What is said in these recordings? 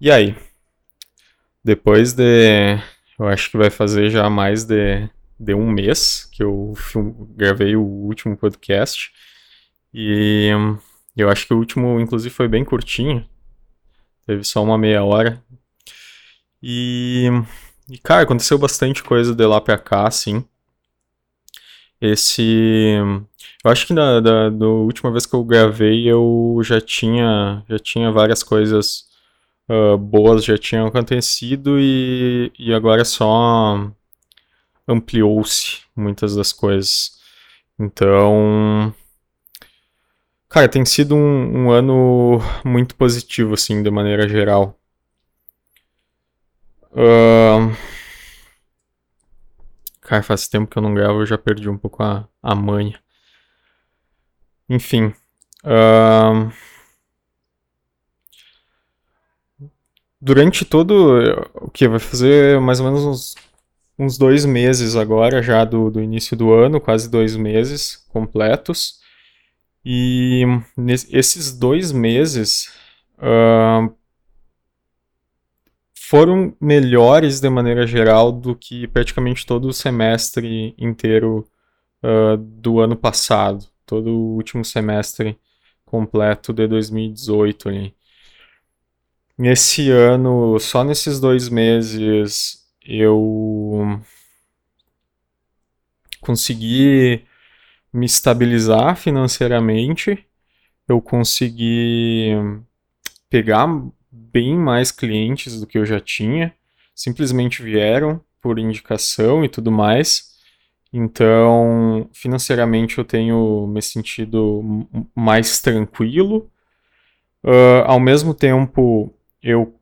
E aí? Depois de. Eu acho que vai fazer já mais de, de um mês que eu gravei o último podcast. E eu acho que o último, inclusive, foi bem curtinho. Teve só uma meia hora. E, e cara, aconteceu bastante coisa de lá pra cá, assim. Esse. Eu acho que da, da, da última vez que eu gravei eu já tinha, já tinha várias coisas uh, boas já tinham acontecido e, e agora só ampliou-se muitas das coisas. Então. Cara, tem sido um, um ano muito positivo, assim, de maneira geral. Uh... Cara, faz tempo que eu não gravo, eu já perdi um pouco a, a manha. Enfim. Uh... Durante todo. O que? Vai fazer mais ou menos uns, uns dois meses agora, já do, do início do ano, quase dois meses completos. E esses dois meses. Uh, foram melhores de maneira geral do que praticamente todo o semestre inteiro uh, do ano passado, todo o último semestre completo de 2018 ali. Nesse ano, só nesses dois meses, eu consegui me estabilizar financeiramente, eu consegui pegar bem mais clientes do que eu já tinha, simplesmente vieram por indicação e tudo mais. Então, financeiramente eu tenho me sentido mais tranquilo. Uh, ao mesmo tempo, eu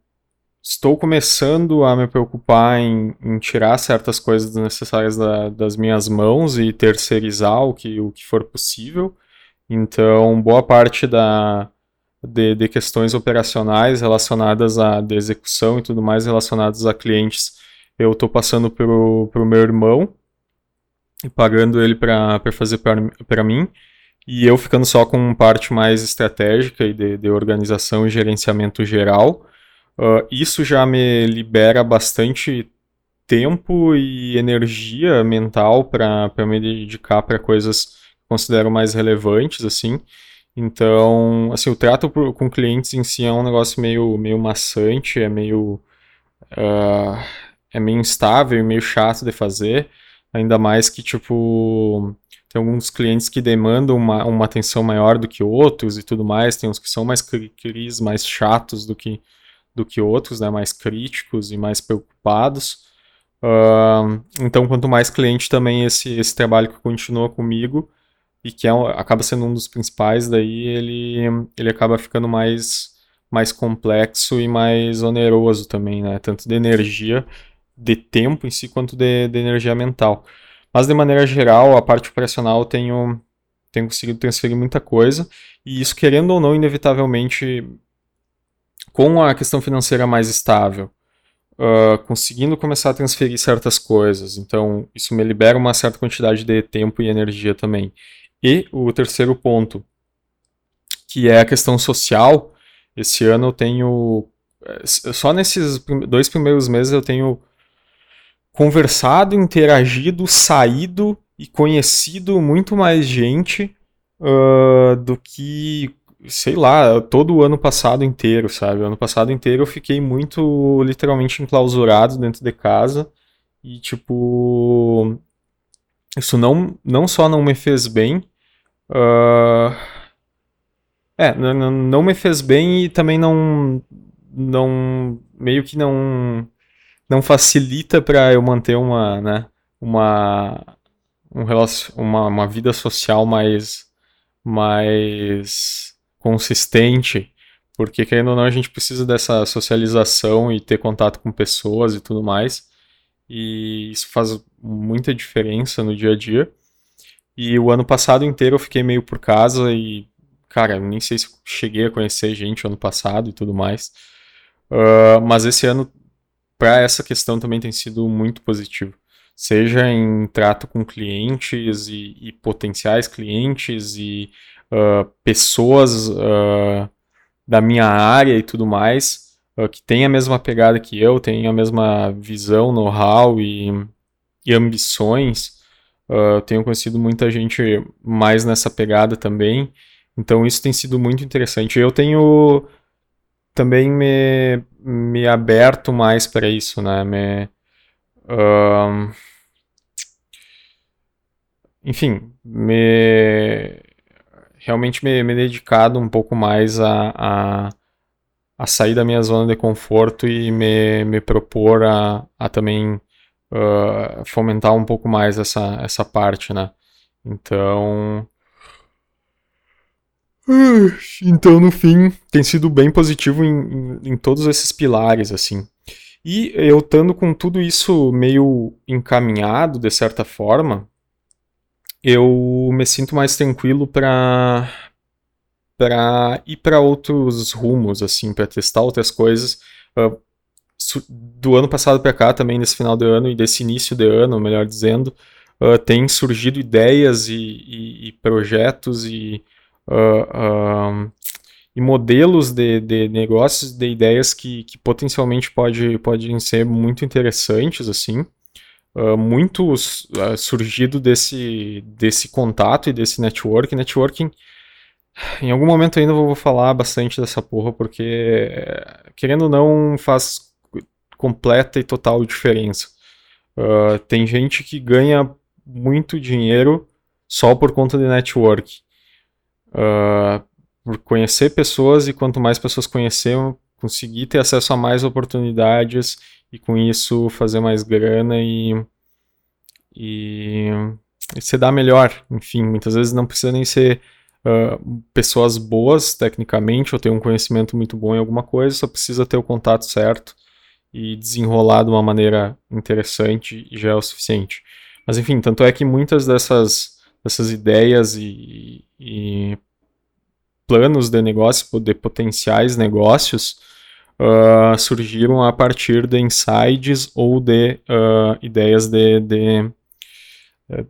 estou começando a me preocupar em, em tirar certas coisas necessárias da, das minhas mãos e terceirizar o que, o que for possível. Então, boa parte da, de, de questões operacionais relacionadas à execução e tudo mais relacionadas a clientes, eu estou passando para o meu irmão e pagando ele para fazer para mim. E eu ficando só com parte mais estratégica e de, de organização e gerenciamento geral. Uh, isso já me libera bastante tempo e energia mental para me dedicar para coisas que considero mais relevantes, assim. Então, assim, o trato por, com clientes em si é um negócio meio, meio maçante, é meio. Uh, é meio instável e meio chato de fazer. Ainda mais que, tipo, tem alguns clientes que demandam uma, uma atenção maior do que outros e tudo mais. Tem uns que são mais cris, mais chatos do que, do que outros, né? Mais críticos e mais preocupados. Uh, então, quanto mais cliente também esse, esse trabalho que continua comigo, e que é, acaba sendo um dos principais, daí ele, ele acaba ficando mais, mais complexo e mais oneroso também, né? Tanto de energia, de tempo em si, quanto de, de energia mental. Mas de maneira geral, a parte operacional tenho, tenho conseguido transferir muita coisa, e isso, querendo ou não, inevitavelmente, com a questão financeira mais estável, uh, conseguindo começar a transferir certas coisas. Então, isso me libera uma certa quantidade de tempo e energia também. E o terceiro ponto, que é a questão social. Esse ano eu tenho. Eh, só nesses dois primeiros meses eu tenho conversado, interagido, saído e conhecido muito mais gente uh, do que, sei lá, todo o ano passado inteiro, sabe? O ano passado inteiro eu fiquei muito, literalmente, enclausurado dentro de casa e, tipo, isso não, não só não me fez bem, Uh, é, não me fez bem e também não. não meio que não. Não facilita para eu manter uma. Né, uma, um relacion, uma, uma vida social mais. mais consistente. Porque, querendo ou não, a gente precisa dessa socialização e ter contato com pessoas e tudo mais. E isso faz muita diferença no dia a dia. E o ano passado inteiro eu fiquei meio por casa e, cara, nem sei se cheguei a conhecer gente ano passado e tudo mais. Uh, mas esse ano, para essa questão, também tem sido muito positivo. Seja em trato com clientes e, e potenciais clientes e uh, pessoas uh, da minha área e tudo mais. uh, que tem a mesma pegada que eu, tem a mesma visão, know-how e, e ambições. Tenho conhecido muita gente mais nessa pegada também. Então isso tem sido muito interessante. Eu tenho também me, me aberto mais para isso, né? Me, uh, enfim, me realmente me, me dedicado um pouco mais a, a, a, sair da minha zona de conforto e me, me propor a, a também uh, fomentar um pouco mais essa, essa parte, né? Então. Então, no fim, tem sido bem positivo em, em, em todos esses pilares, assim. E eu estando com tudo isso meio encaminhado, de certa forma, eu me sinto mais tranquilo para para ir para outros rumos, assim, para testar outras coisas. Uh, do ano passado para cá, também nesse final de ano e desse início de ano, melhor dizendo, uh, tem surgido ideias e, e, e projetos e, uh, e modelos de, de, negócios, de ideias que, que potencialmente pode, podem ser muito interessantes, assim. Uh, muito uh, surgido desse, desse contato e desse network. Networking, em algum momento ainda vou falar bastante dessa porra, porque, querendo ou não, faz completa e total diferença. Uh, tem gente que ganha muito dinheiro só por conta de network. Por conhecer pessoas e quanto mais pessoas conhecer, conseguir ter acesso a mais oportunidades e com isso fazer mais grana e, e, e se dar melhor. Enfim, muitas vezes não precisa nem ser uh, pessoas boas tecnicamente ou ter um conhecimento muito bom em alguma coisa, só precisa ter o contato certo e desenrolar de uma maneira interessante e já é o suficiente. Mas enfim, tanto é que muitas dessas, dessas ideias e, e planos de negócio, de potenciais negócios, uh, surgiram a partir de insights ou de uh, ideias de, de,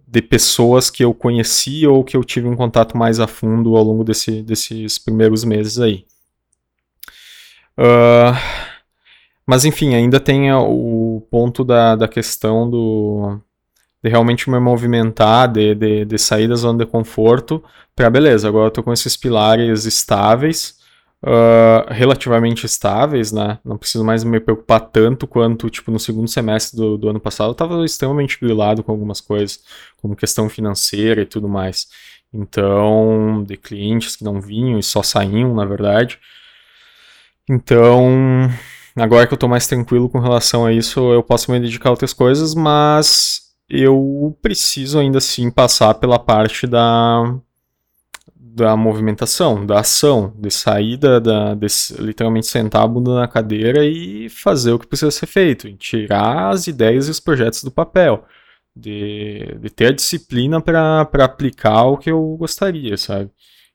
de, pessoas que eu conheci ou que eu tive um contato mais a fundo ao longo desse, desses primeiros meses aí. Uh, mas enfim, ainda tem o ponto da, da questão do de realmente me movimentar, de, de, de sair da zona de conforto, para beleza, agora eu tô com esses pilares estáveis, uh, relativamente estáveis, né? Não preciso mais me preocupar tanto quanto, tipo, no segundo semestre do, do ano passado, eu estava extremamente grilado com algumas coisas, como questão financeira e tudo mais. Então, de clientes que não vinham e só saíam, na verdade. Então, agora que eu estou mais tranquilo com relação a isso, eu posso me dedicar a outras coisas, mas eu preciso ainda assim passar pela parte da da movimentação, da ação, de saída, da, de literalmente sentar a bunda na cadeira e fazer o que precisa ser feito, tirar as ideias e os projetos do papel, de, de ter a disciplina para aplicar o que eu gostaria, sabe?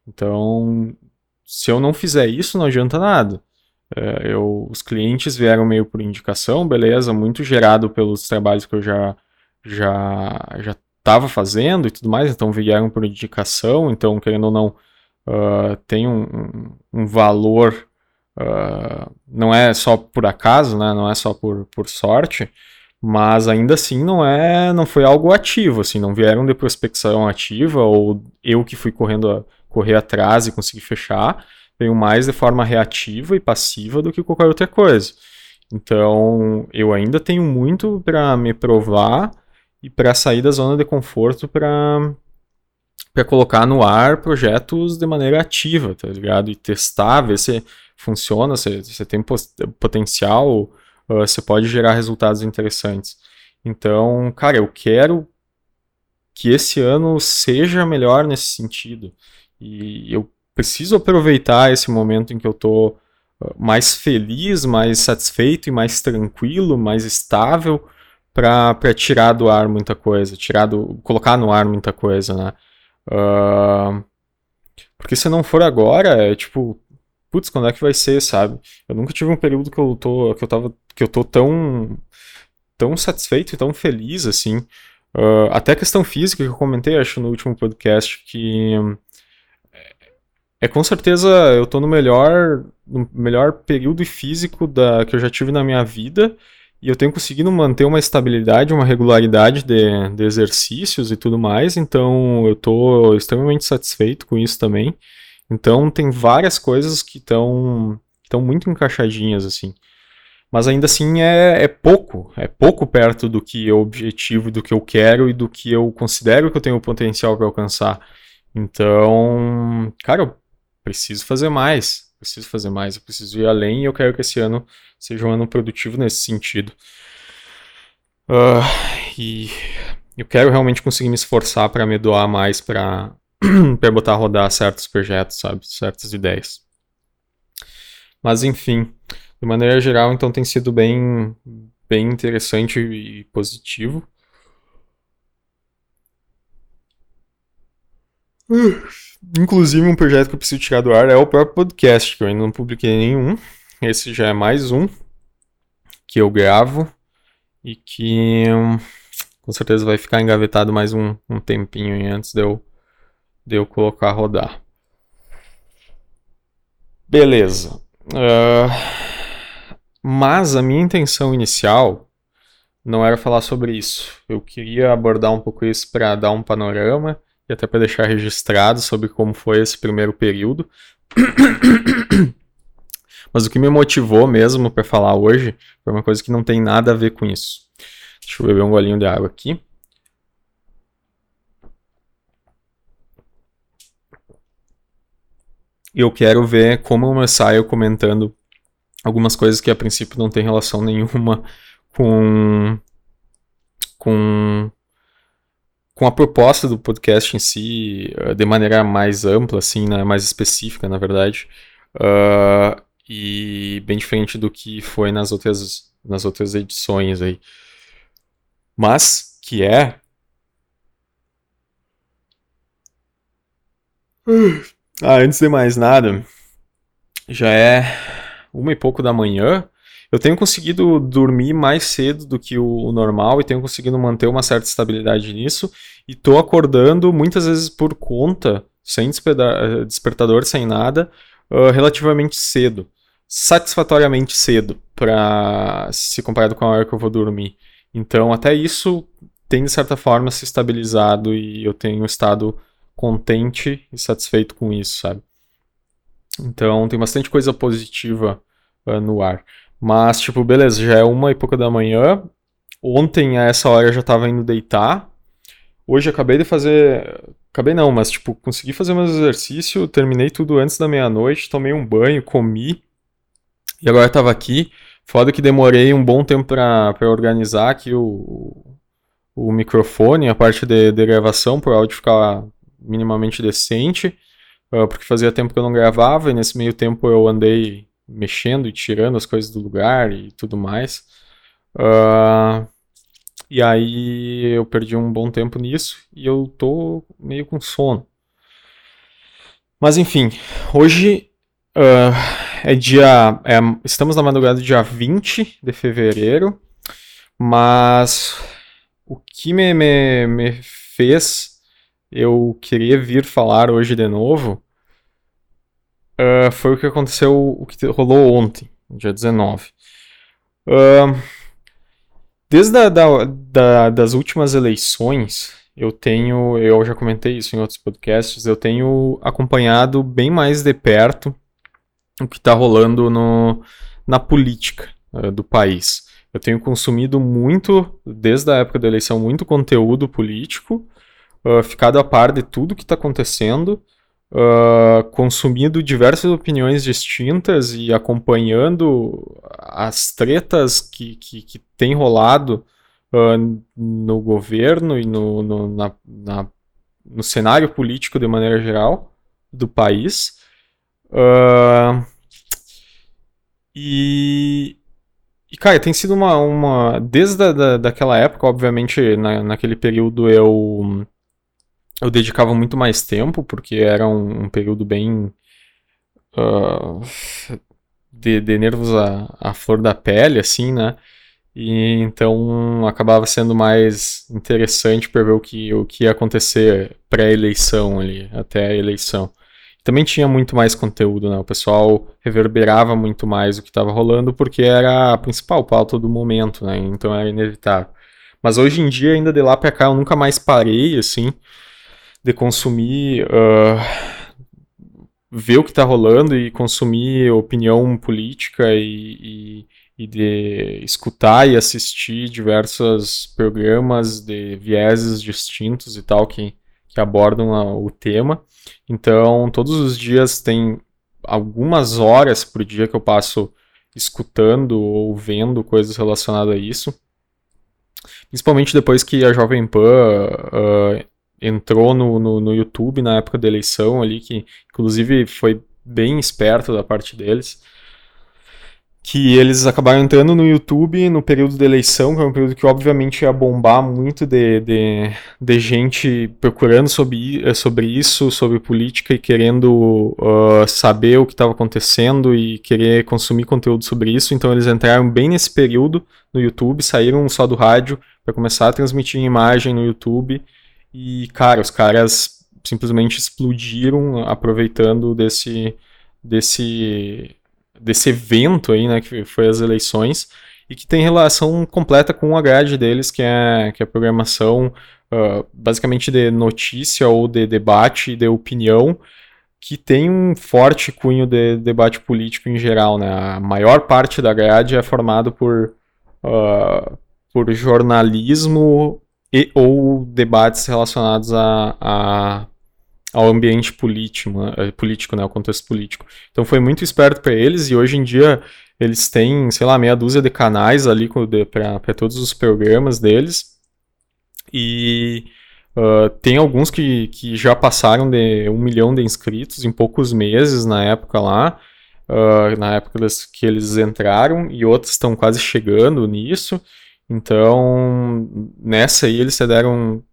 Então, se eu não fizer isso, não adianta nada. É, eu, os clientes vieram meio por indicação, beleza, muito gerado pelos trabalhos que eu já já já estava fazendo e tudo mais, então vieram por indicação, então querendo ou não, uh, tem um, um valor, uh, não é só por acaso, né, não é só por, por sorte, mas ainda assim não é, não foi algo ativo, assim, não vieram de prospecção ativa ou eu que fui correndo a, correr atrás e consegui fechar, veio mais de forma reativa e passiva do que qualquer outra coisa. Então, eu ainda tenho muito para me provar e para sair da zona de conforto para para colocar no ar projetos de maneira ativa, tá ligado? E testar, ver se funciona, se, se tem potencial, uh, se pode gerar resultados interessantes. Então, cara, eu quero que esse ano seja melhor nesse sentido. E eu preciso aproveitar esse momento em que eu tô mais feliz, mais satisfeito e mais tranquilo, mais estável para tirar do ar muita coisa, tirar do, colocar no ar muita coisa, né? Uh, porque se não for agora, é tipo, putz, quando é que vai ser, sabe? Eu nunca tive um período que eu tô, que eu tava, que eu tô tão, tão satisfeito e tão feliz, assim. Uh, até a questão física que eu comentei, acho, no último podcast, que é com certeza eu tô no melhor, no melhor período físico da, que eu já tive na minha vida e eu tenho conseguido manter uma estabilidade, uma regularidade de, de exercícios e tudo mais, então eu tô extremamente satisfeito com isso também. Então tem várias coisas que estão muito encaixadinhas assim. Mas ainda assim é, é pouco, é pouco perto do que é o objetivo, do que eu quero e do que eu considero que eu tenho potencial para alcançar. Então, cara, eu preciso fazer mais, preciso fazer mais, eu preciso ir além e eu quero que esse ano seja um ano produtivo nesse sentido. Uh, e eu quero realmente conseguir me esforçar para me doar mais para para botar a rodar certos projetos, sabe, certas ideias. Mas enfim, de maneira geral, então tem sido bem bem interessante e positivo. Inclusive, um projeto que eu preciso tirar do ar é o próprio podcast, que eu ainda não publiquei nenhum. Esse já é mais um que eu gravo e que com certeza vai ficar engavetado mais um, um tempinho antes de eu, de eu colocar a rodar. Beleza. Uh, mas a minha intenção inicial não era falar sobre isso. Eu queria abordar um pouco isso para dar um panorama e até para deixar registrado sobre como foi esse primeiro período. Mas o que me motivou mesmo para falar hoje foi uma coisa que não tem nada a ver com isso. Deixa eu beber um golinho de água aqui. Eu quero ver como eu saio comentando algumas coisas que a princípio não tem relação nenhuma com com com a proposta do podcast em si, uh, de maneira mais ampla, assim, né, mais específica, na verdade, uh, e bem diferente do que foi nas outras, nas outras edições aí. Mas que é ah, antes de mais nada, já é uma e pouco da manhã eu tenho conseguido dormir mais cedo do que o normal e tenho conseguido manter uma certa estabilidade nisso. E tô acordando muitas vezes por conta, sem despertador, sem nada, uh, relativamente cedo. Satisfatoriamente cedo, para se comparado com a hora que eu vou dormir. Então, até isso tem de certa forma se estabilizado e eu tenho estado contente e satisfeito com isso, sabe? Então, tem bastante coisa positiva uh, no ar. Mas, tipo, beleza, já é uma e pouca da manhã. Ontem, a essa hora, eu já tava indo deitar. Hoje acabei de fazer. Acabei não, mas, tipo, consegui fazer meus exercícios, terminei tudo antes da meia-noite, tomei um banho, comi. E agora tava aqui. Foda que demorei um bom tempo pra, pra organizar aqui o, o microfone, a parte de, de gravação, para o áudio ficar minimamente decente. Uh, porque fazia tempo que eu não gravava, e nesse meio tempo eu andei mexendo e tirando as coisas do lugar e tudo mais. Uh, e aí eu perdi um bom tempo nisso e eu tô meio com sono. Mas enfim, hoje uh, é dia. É, estamos na madrugada do dia 20 de fevereiro, mas o que me, me, me fez eu querer vir falar hoje de novo uh, foi o que aconteceu, o que rolou ontem, dia 19. Uh, desde a, da, da, das últimas eleições, eu tenho, eu já comentei isso em outros podcasts, eu tenho acompanhado bem mais de perto o que está rolando no, na política uh, do país. Eu tenho consumido muito, desde a época da eleição, muito conteúdo político, uh, ficado a par de tudo que está acontecendo, uh, consumindo diversas opiniões distintas e acompanhando as tretas que, que, que tem rolado uh, no governo e no, no, na, na, no cenário político de maneira geral do país. Uh, e, e, cara, tem sido uma. uma desde a, da, daquela época, obviamente, na, naquele período eu eu dedicava muito mais tempo, porque era um, um período bem. Uh, de, de, nervos à, à flor da pele, assim, né? E então acabava sendo mais interessante para ver o que, o que ia acontecer pré-eleição ali, até a eleição. também tinha muito mais conteúdo, né? O pessoal reverberava muito mais o que estava rolando porque era a principal pauta do momento, né? Então era inevitável. Mas hoje em dia, ainda de lá para cá, eu nunca mais parei, assim, de consumir, uh, ver o que está rolando e consumir opinião política e, e, e, de escutar e assistir diversos programas de vieses distintos e tal que, que abordam a, o tema. Então, todos os dias tem algumas horas por dia que eu passo escutando ou vendo coisas relacionadas a isso. Principalmente depois que a Jovem Pan uh, entrou no, no, no, YouTube na época da eleição ali, que inclusive foi bem esperto da parte deles que eles acabaram entrando no YouTube no período da eleição, que é um período que obviamente ia bombar muito de, de, de gente procurando sobre, eh, sobre isso, sobre política e querendo uh, saber o que estava acontecendo e querer consumir conteúdo sobre isso. Então eles entraram bem nesse período no YouTube, saíram só do rádio para começar a transmitir imagem no YouTube. E, cara, os caras simplesmente explodiram aproveitando desse, desse desse evento aí, né, que foi as eleições, e que tem relação completa com a grade deles, que é, que é a programação uh, basicamente de notícia ou de debate, de opinião, que tem um forte cunho de debate político em geral, né? A maior parte da grade é formada por, uh, por jornalismo e ou debates relacionados a, a ao ambiente político, né, político, né, ao contexto político. Então foi muito esperto para eles e hoje em dia eles têm, sei lá, meia dúzia de canais ali para todos os programas deles e uh, tem alguns que, que já passaram de um milhão de inscritos em poucos meses na época lá, uh, na época que eles entraram e outros estão quase chegando nisso. Então, nessa aí eles se deram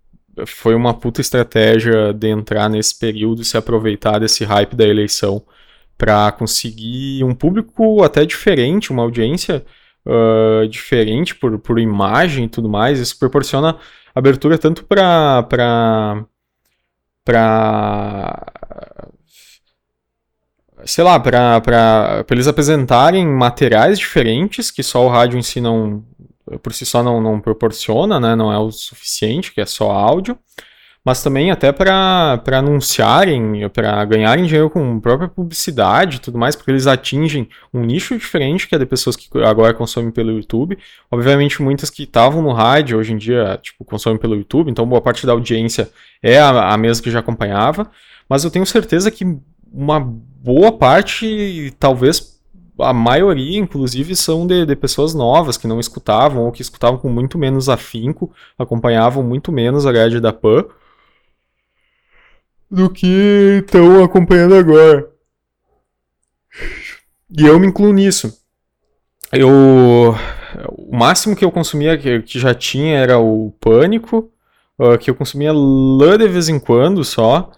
foi uma puta estratégia de entrar nesse período e se aproveitar desse hype da eleição para conseguir um público até diferente, uma audiência uh, diferente por, por imagem e tudo mais. Isso proporciona abertura tanto para para sei lá, para eles apresentarem materiais diferentes que só o rádio em si não, por si só não, não proporciona, né? Não é o suficiente, que é só áudio. Mas também até para anunciarem, para ganharem dinheiro com própria publicidade e tudo mais, porque eles atingem um nicho diferente que é de pessoas que agora consomem pelo YouTube. Obviamente, muitas que estavam no rádio hoje em dia, tipo, consomem pelo YouTube, então boa parte da audiência é a, a mesma que já acompanhava. Mas eu tenho certeza que uma boa parte, talvez a maioria, inclusive, são de, de, pessoas novas que não escutavam ou que escutavam com muito menos afinco, acompanhavam muito menos a grade da PAN do que estão acompanhando agora. E eu me incluo nisso. Eu, o máximo que eu consumia, que, que já tinha, era o Pânico, uh, que eu consumia lã de vez em quando só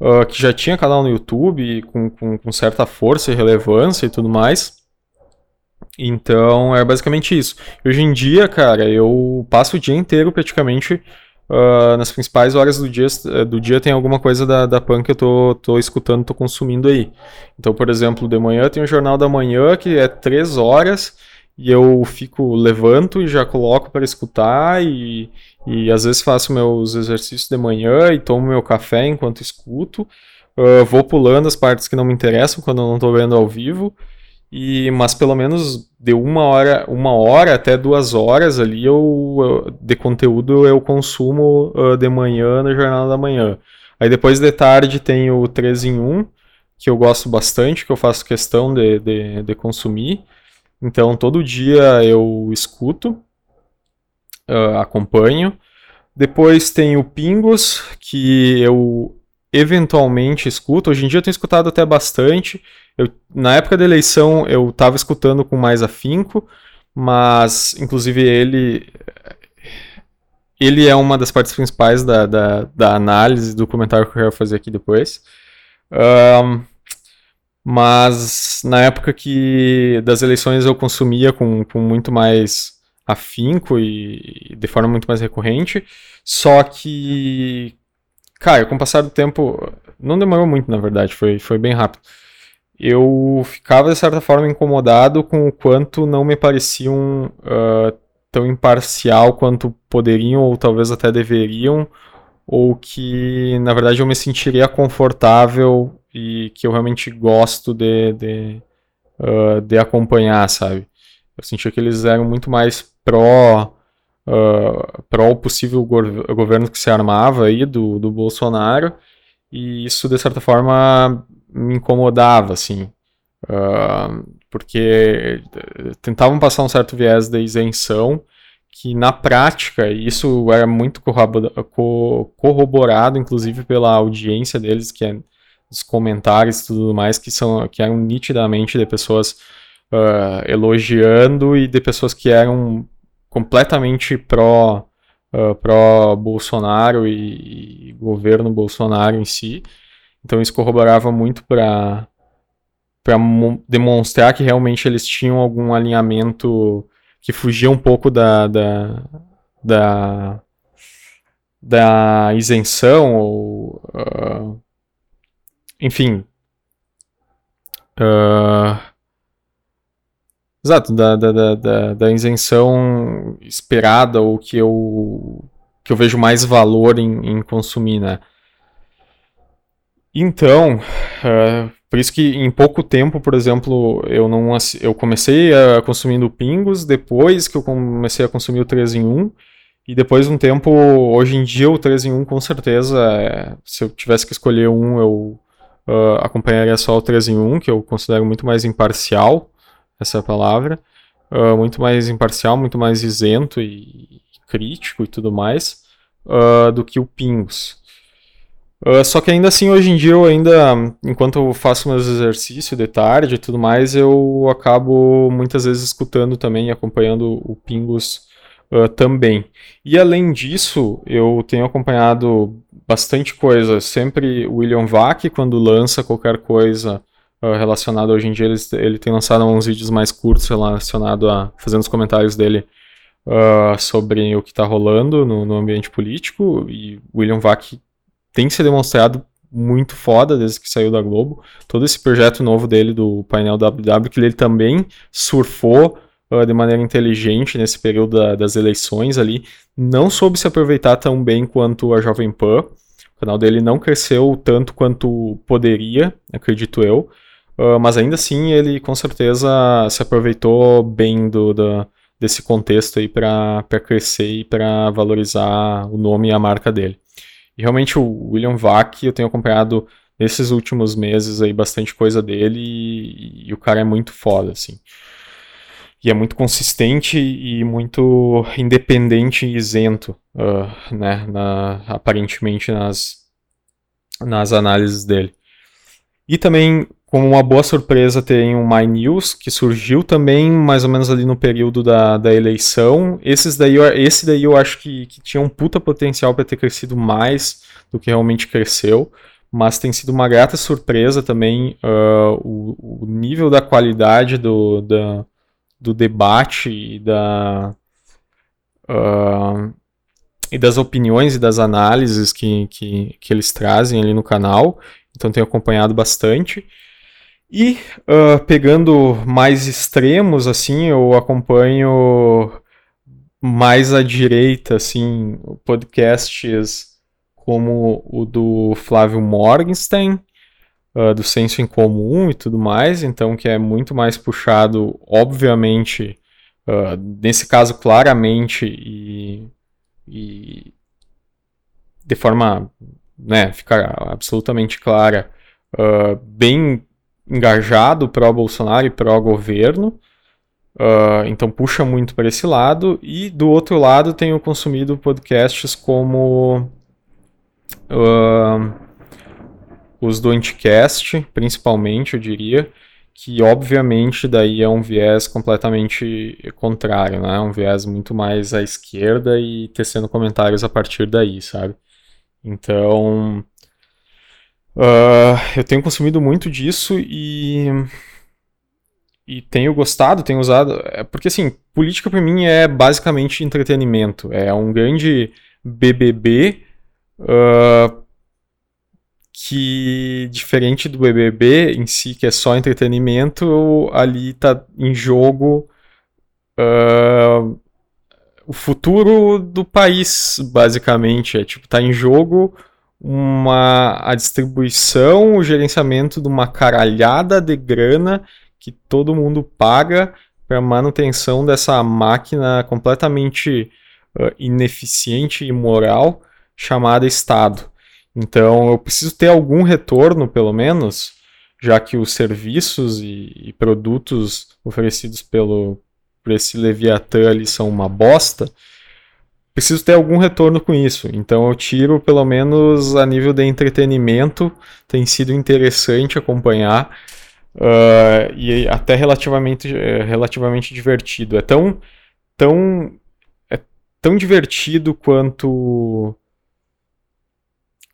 uh, que já tinha canal no YouTube com, com, com, certa força e relevância e tudo mais. Então é basicamente isso. Hoje em dia, cara, eu passo o dia inteiro praticamente. Uh, nas principais horas do dia, do dia tem alguma coisa da, da PAN que eu tô, tô escutando, tô consumindo aí. Então, por exemplo, de manhã tem o Jornal da Manhã, que é três horas, e eu fico, levanto e já coloco para escutar, e, e às vezes faço meus exercícios de manhã e tomo meu café enquanto escuto. Uh, vou pulando as partes que não me interessam quando eu não estou vendo ao vivo. E, mas pelo menos de uma hora, uma hora até duas horas ali eu, de conteúdo eu consumo uh, de manhã no Jornal da Manhã. Aí depois de tarde tem o 3 em 1, que eu gosto bastante, que eu faço questão de, de, de consumir. Então todo dia eu escuto uh, acompanho. Depois tem o Pingos, que eu eventualmente escuto. Hoje em dia eu tenho escutado até bastante. Eu, na época da eleição eu estava escutando com mais afinco, mas inclusive ele ele é uma das partes principais da, da, da análise do comentário que eu quero fazer aqui depois. Um, mas na época que das eleições eu consumia com, com muito mais afinco e de forma muito mais recorrente. Só que cara, com o passar do tempo, não demorou muito, na verdade, foi, foi bem rápido. Eu ficava, de certa forma, incomodado com o quanto não me pareciam uh, tão imparcial quanto poderiam, ou talvez até deveriam, ou que, na verdade, eu me sentiria confortável e que eu realmente gosto de, de, uh, de acompanhar, sabe? Eu sentia que eles eram muito mais pró uh, pró o possível go governo que se armava aí do, do Bolsonaro e isso de certa forma me incomodava assim. Uh, porque tentavam passar um certo viés da isenção que na prática isso era muito corroborado inclusive pela audiência deles que é os comentários e tudo mais que são que eram nitidamente de pessoas uh, elogiando e de pessoas que eram completamente pró uh, pró Bolsonaro e, e, governo Bolsonaro em si. Então isso corroborava muito para para demonstrar que realmente eles tinham algum alinhamento que fugia um pouco da, da, da, da isenção ou uh, enfim uh, Exato, da, da, da, da, isenção esperada ou que eu, que eu vejo mais valor em, em consumir, né? Então, uh, por isso que em pouco tempo, por exemplo, eu não eu comecei a consumindo pingos, depois que eu comecei a consumir o 3 em 1, e depois de um tempo, hoje em dia o 3 em 1 com certeza, é, se eu tivesse que escolher um, eu uh, acompanharia só o 3 em 1, que eu considero muito mais imparcial, essa palavra, uh, muito mais imparcial, muito mais isento e crítico e tudo mais, uh, do que o Pingos. Uh, só que ainda assim, hoje em dia, eu ainda, enquanto eu faço meus exercícios de tarde e tudo mais, eu acabo muitas vezes escutando também, acompanhando o Pingos uh, também. E além disso, eu tenho acompanhado bastante coisa. Sempre William Vac, quando lança qualquer coisa relacionado hoje em dia. Ele, ele tem lançado uns vídeos mais curtos relacionado a fazendo os comentários dele uh, sobre o que está rolando no, no, ambiente político. E William Vac tem se demonstrado muito foda desde que saiu da Globo. Todo esse projeto novo dele do painel WW, que ele também surfou uh, de maneira inteligente nesse período da, das eleições ali, não soube se aproveitar tão bem quanto a Jovem Pan. O canal dele não cresceu tanto quanto poderia, acredito eu. Uh, mas ainda assim ele com certeza se aproveitou bem do, do desse contexto aí para crescer e para valorizar o nome e a marca dele. E realmente o William Vac eu tenho acompanhado nesses últimos meses aí bastante coisa dele e, e o cara é muito foda, assim. E é muito consistente e muito independente e isento, uh, né, na, aparentemente nas, nas análises dele. E também como uma boa surpresa tem o My News, que surgiu também mais ou menos ali no período da, da eleição. Esses daí, esse daí eu acho que, que tinha um puta potencial para ter crescido mais do que realmente cresceu, mas tem sido uma grata surpresa também uh, o, o, nível da qualidade do, da, do debate e, da, uh, e das opiniões e das análises que, que, que eles trazem ali no canal. Então tenho acompanhado bastante. E uh, pegando mais extremos, assim, eu acompanho mais à direita, assim, podcasts como o do Flávio Morgenstern, uh, do Senso em Comum e tudo mais, então que é muito mais puxado, obviamente, uh, nesse caso claramente e, e de forma, né, ficar absolutamente clara, bem engajado pró-Bolsonaro e pró-governo. Uh, então puxa muito para esse lado. E do outro lado tenho consumido podcasts como uh, os do Anticast, principalmente, eu diria, que obviamente daí é um viés completamente contrário, né? Um viés muito mais à esquerda e tecendo comentários a partir daí, sabe? Então, Uh, eu tenho consumido muito disso e e tenho gostado, tenho usado, é porque assim, política para mim é basicamente entretenimento, é um grande BBB uh, que diferente do BBB em si, que é só entretenimento, ali tá em jogo uh, o futuro do país, basicamente. É tipo, tá em jogo uma a distribuição, o gerenciamento de uma caralhada de grana que todo mundo paga para manutenção dessa máquina completamente uh, ineficiente e imoral chamada Estado. Então eu preciso ter algum retorno, pelo menos, já que os serviços e, e produtos oferecidos pelo por esse Leviatã ali são uma bosta. Preciso ter algum retorno com isso. Então eu tiro, pelo menos a nível de entretenimento, tem sido interessante acompanhar uh, e até relativamente, eh, relativamente divertido. É tão, tão, é tão divertido quanto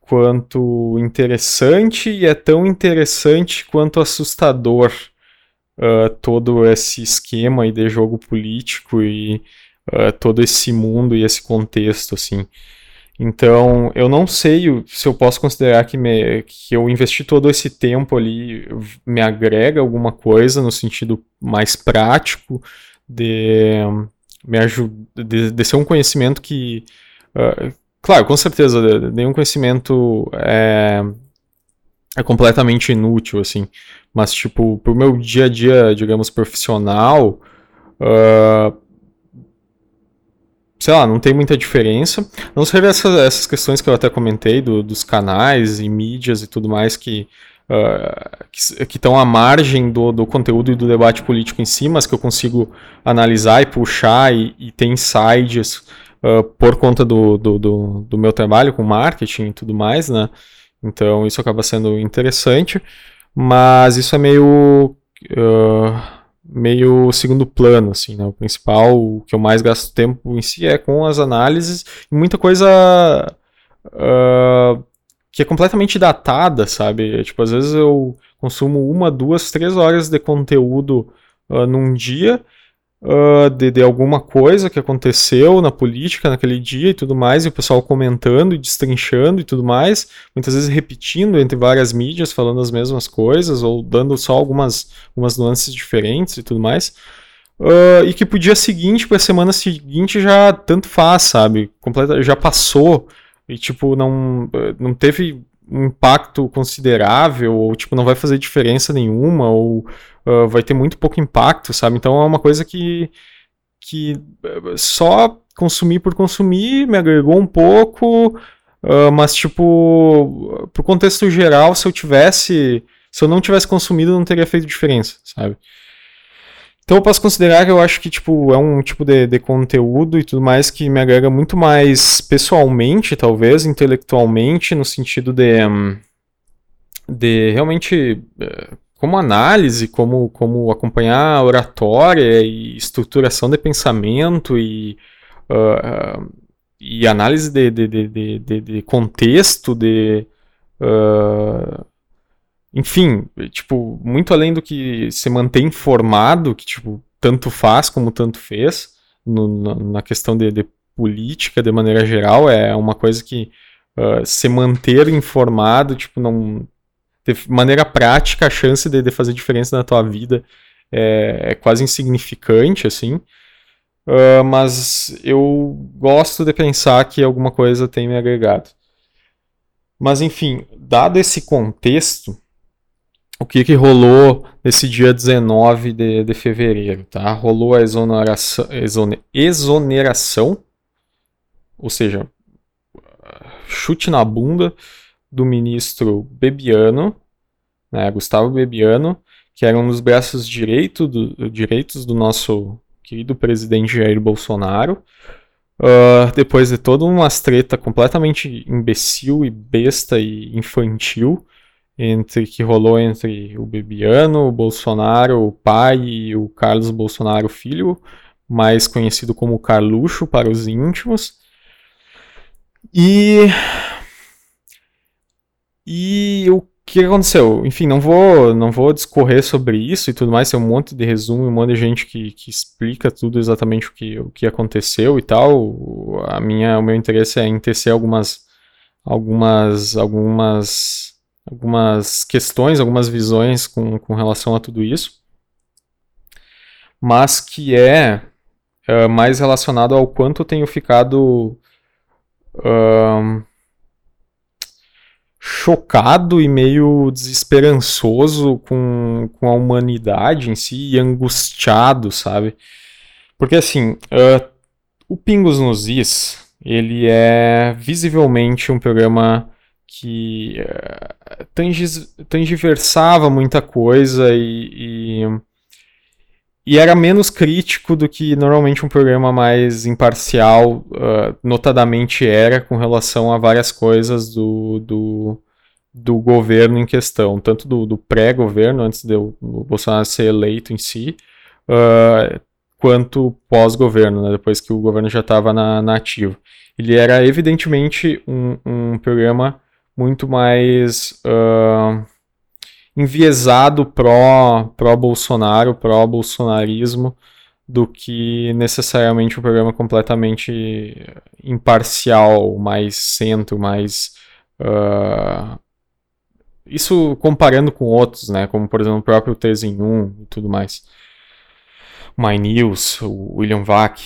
quanto interessante e é tão interessante quanto assustador uh, todo esse esquema aí de jogo político e uh, todo esse mundo e esse contexto, assim. Então, eu não sei se eu posso considerar que, me, que eu investi todo esse tempo ali me agrega alguma coisa no sentido mais prático de me de, de ser um conhecimento que uh, Claro, com certeza, nenhum conhecimento é, é completamente inútil, assim. Mas, tipo, pro meu dia a dia, digamos, profissional, uh, sei lá, não tem muita diferença. Não sei essas, essas questões que eu até comentei, do, dos canais e mídias e tudo mais que uh, que estão à margem do, do conteúdo e do debate político em si, mas que eu consigo analisar e puxar e, e ter insights uh, por conta do, do, do, do, meu trabalho com marketing e tudo mais, né? Então isso acaba sendo interessante, mas isso é meio. Uh, meio segundo plano, assim, né? O principal, o que eu mais gasto tempo em si é com as análises e muita coisa uh, que é completamente datada, sabe? Tipo, às vezes eu consumo uma, duas, três horas de conteúdo uh, num dia uh, de, de, alguma coisa que aconteceu na política naquele dia e tudo mais, e o pessoal comentando e destrinchando e tudo mais, muitas vezes repetindo entre várias mídias, falando as mesmas coisas, ou dando só algumas, algumas nuances diferentes e tudo mais. Uh, e que pro dia seguinte, pra semana seguinte, já tanto faz, sabe? Completa, já passou. E, tipo, não, não teve impacto considerável, ou, tipo, não vai fazer diferença nenhuma, ou uh, vai ter muito pouco impacto, sabe? Então é uma coisa que, que eh, só consumir por consumir me agregou um pouco, uh, mas tipo, pro contexto geral, se eu tivesse, se eu não tivesse consumido, não teria feito diferença, sabe? Então eu posso considerar que eu acho que tipo, é um tipo de, de conteúdo e tudo mais que me agrega muito mais pessoalmente, talvez, intelectualmente, no sentido de, de realmente eh, como análise, como, como acompanhar oratória e estruturação de pensamento e, uh, e análise de, de, de, de, de contexto, de. Uh, enfim, tipo, muito além do que se manter informado, que tipo, tanto faz como tanto fez, no, na, na, questão de, de, política de maneira geral, é uma coisa que uh, se manter informado, tipo, não de maneira prática, a chance de, de fazer diferença na tua vida é, é quase insignificante, assim. Uh, mas eu gosto de pensar que alguma coisa tem me agregado. Mas enfim, dado esse contexto, o que, que rolou nesse dia 19 de, de fevereiro? Tá? Rolou a exoneração, exoneração, ou seja, chute na bunda do ministro Bebiano, né, Gustavo Bebiano, que era um dos braços direito do, direitos do nosso querido presidente Jair Bolsonaro. Uh, depois de toda uma treta completamente imbecil e besta e infantil entre que rolou entre o Bebiano, o Bolsonaro, o pai e o Carlos Bolsonaro filho, mais conhecido como Carluxo para os íntimos. E e o que aconteceu? Enfim, não vou, não vou discorrer sobre isso e tudo mais, tem um monte de resumo, um monte de gente que, que explica tudo exatamente o que, o que aconteceu e tal. A minha, o meu interesse é em tecer algumas, algumas, algumas algumas questões, algumas visões com, com relação a tudo isso, mas que é uh, mais relacionado ao quanto eu tenho ficado chocado e meio desesperançoso com, com a humanidade em si e angustiado, sabe? Porque assim, uh, o Pingos nos Is, ele é visivelmente um programa que uh, tangiversava muita coisa e, e, e, era menos crítico do que normalmente um programa mais imparcial, uh, notadamente era com relação a várias coisas do, do, do governo em questão, tanto do, do pré-governo, antes de o Bolsonaro ser eleito em si, uh, quanto pós-governo, né, depois que o governo já estava na, na ativa. Ele era evidentemente um, um programa muito mais uh, enviesado pró-Bolsonaro, pró pró-bolsonarismo, do que necessariamente um programa completamente imparcial, mais centro, mais. Uh, isso comparando com outros, né? Como por exemplo o próprio 3 em 1 e tudo mais. My News, o William Vac.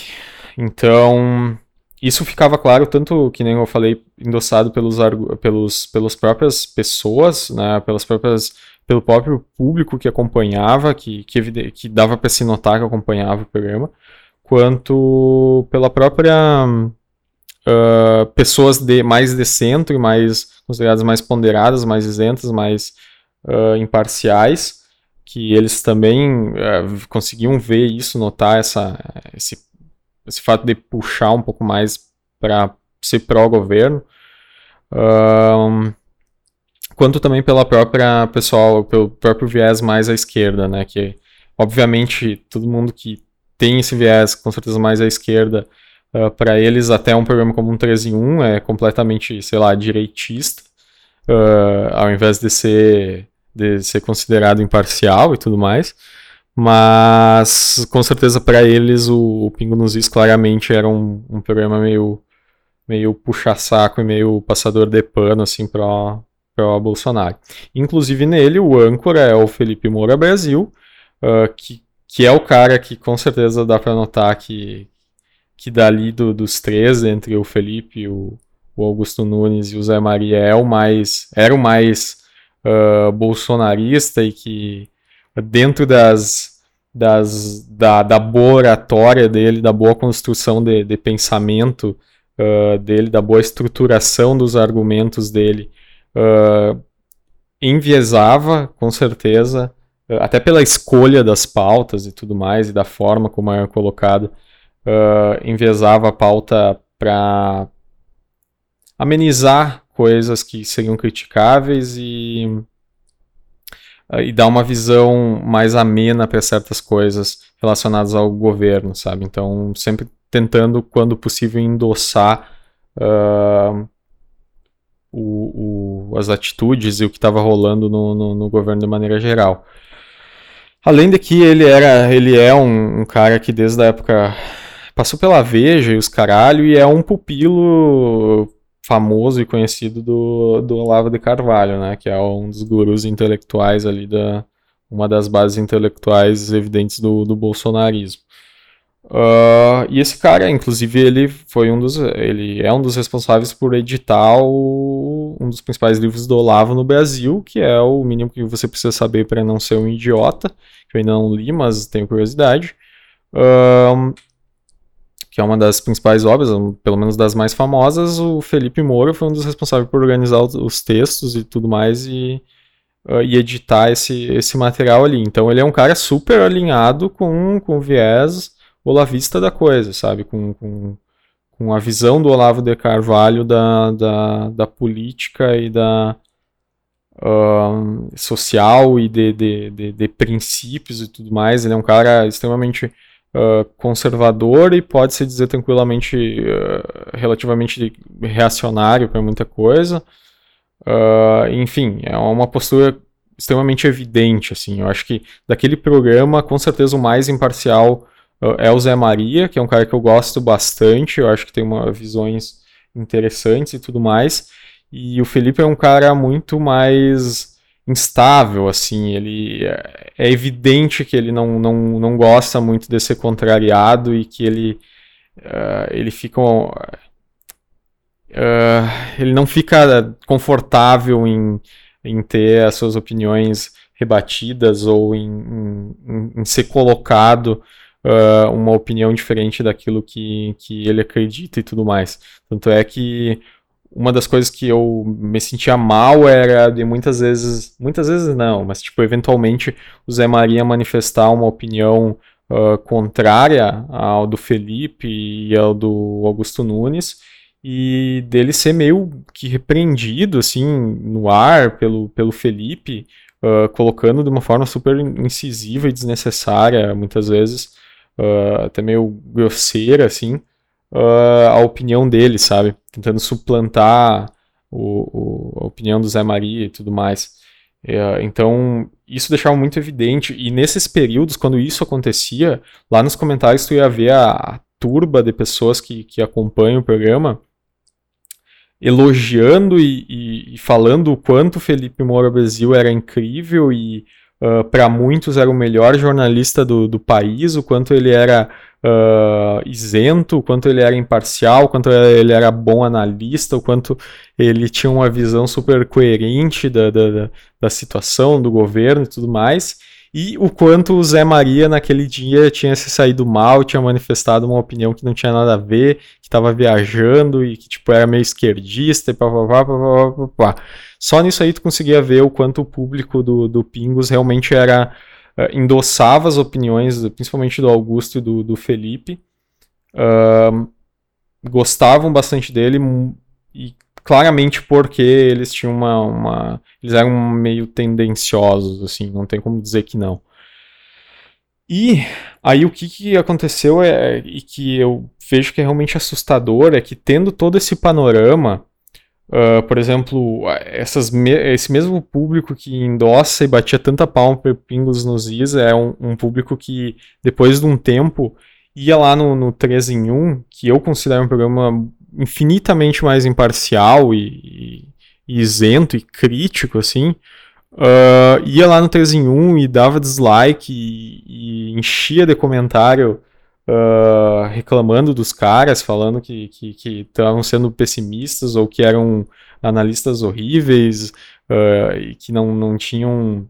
Então, isso ficava claro, tanto que nem eu falei, endossado pelos, pelos, pelas próprias pessoas, né, pelas próprias, pelo próprio público que acompanhava, que, que, que dava para se notar que acompanhava o programa, quanto pela própria uh, pessoas de, mais de centro, mais consideradas mais ponderadas, mais isentas, mais uh, imparciais, que eles também uh, conseguiam ver isso, notar essa, esse esse fato de puxar um pouco mais para ser pró-governo, um, quanto também pela própria pessoal, pelo próprio viés mais à esquerda, né? Que obviamente todo mundo que tem esse viés com certeza mais à esquerda, uh, para eles até um programa como um 3 em 1 é completamente, sei lá, direitista, uh, ao invés de ser de ser considerado imparcial e tudo mais. Mas com certeza para eles o, o, Pingo nos Is claramente era um, um programa meio, meio puxa-saco e meio passador de pano assim para o Bolsonaro. Inclusive nele o âncora é o Felipe Moura Brasil, uh, que, que é o cara que com certeza dá para notar que, que dali do, dos três, entre o Felipe, o, o Augusto Nunes e o Zé Maria, é o mais, era o mais uh, bolsonarista e que dentro das, das da, da boa oratória dele, da boa construção de, de pensamento uh, dele, da boa estruturação dos argumentos dele, uh, enviesava, com certeza, uh, até pela escolha das pautas e tudo mais, e da forma como era colocado, uh, enviesava a pauta para amenizar coisas que seriam criticáveis e e dar uma visão mais amena para certas coisas relacionadas ao governo, sabe? Então, sempre tentando, quando possível, endossar uh, o, o, as atitudes e o que estava rolando no, no, no, governo de maneira geral. Além de que ele era, ele é um, um cara que desde a época passou pela Veja e os caralho e é um pupilo famoso e conhecido do, do Olavo de Carvalho, né, que é um dos gurus intelectuais ali da uma das bases intelectuais evidentes do, do bolsonarismo. Uh, e esse cara, inclusive, ele foi um dos, ele é um dos responsáveis por editar o, um dos principais livros do Olavo no Brasil, que é o mínimo que você precisa saber para não ser um idiota, que eu ainda não li, mas tenho curiosidade. Uh, que é uma das principais obras, pelo menos das mais famosas, o Felipe Moura foi um dos responsáveis por organizar os textos e tudo mais e, uh, e editar esse, esse material ali. Então ele é um cara super alinhado com, com o viés olavista da coisa, sabe? Com, com, com a visão do Olavo de Carvalho da, da, da política e da uh, social e de, de, de, de princípios e tudo mais. Ele é um cara extremamente uh, conservador e pode-se dizer tranquilamente uh, relativamente reacionário para muita coisa. Uh, enfim, é uma postura extremamente evidente, assim. Eu acho que daquele programa, com certeza o mais imparcial é o Zé Maria, que é um cara que eu gosto bastante. Eu acho que tem uma visões interessantes e tudo mais. e o Felipe é um cara muito mais instável, assim, ele é, é evidente que ele não, não, não gosta muito de ser contrariado e que ele, uh, ele fica uh, ele não fica confortável em, em ter as suas opiniões rebatidas ou em, em, em ser colocado uh, uma opinião diferente daquilo que, que ele acredita e tudo mais. Tanto é que uma das coisas que eu me sentia mal era de muitas vezes, muitas vezes não, mas tipo, eventualmente o Zé Maria manifestar uma opinião uh, contrária ao do Felipe e ao do Augusto Nunes e dele ser meio que repreendido assim no ar pelo, pelo Felipe, uh, colocando de uma forma super incisiva e desnecessária muitas vezes, uh, até meio grosseira assim uh, a opinião dele, sabe? Tentando suplantar o, o, a opinião do Zé Maria e tudo mais. Uh, então, isso deixava muito evidente. E nesses períodos, quando isso acontecia, lá nos comentários tu ia ver a, a turba de pessoas que, que acompanham o programa elogiando e, e, e, falando o quanto Felipe Moura Brasil era incrível e uh, para muitos era o melhor jornalista do, do país, o quanto ele era uh, isento, o quanto ele era imparcial, o quanto ele era bom analista, o quanto ele tinha uma visão super coerente da, da, da situação, do governo e tudo mais e o quanto o Zé Maria naquele dia tinha se saído mal, tinha manifestado uma opinião que não tinha nada a ver, que estava viajando e que tipo era meio esquerdista e papapá, papapá, Só nisso aí tu conseguia ver o quanto o público do, do Pingos realmente era uh, endossava as opiniões, principalmente do Augusto e do, do Felipe, uh, gostavam bastante dele e claramente porque eles tinham uma, uma, eles eram meio tendenciosos assim não tem como dizer que não. E aí o que, que aconteceu é e que eu vejo que é realmente assustador é que tendo todo esse panorama Uh, por exemplo, me esse mesmo público que endossa e batia tanta palma por Pingos nos Is é um, um, público que, depois de um tempo, ia lá no, no 3 em 1, que eu considero um programa infinitamente mais imparcial e, e isento e crítico, assim, uh, ia lá no 3 em 1 e dava dislike e, e enchia de comentário uh, reclamando dos caras, falando que estavam sendo pessimistas ou que eram analistas horríveis uh, e que não, não tinham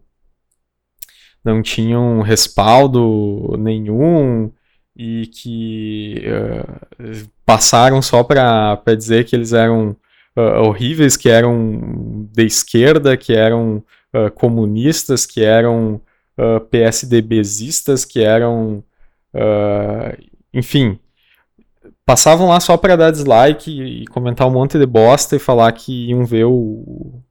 não tinham respaldo nenhum e que uh, passaram só para dizer que eles eram uh, horríveis, que eram de esquerda, que eram uh, comunistas, que eram uh, PSDBistas, que eram Uh, enfim, passavam lá só para dar dislike e, comentar um monte de bosta e falar que iam ver o.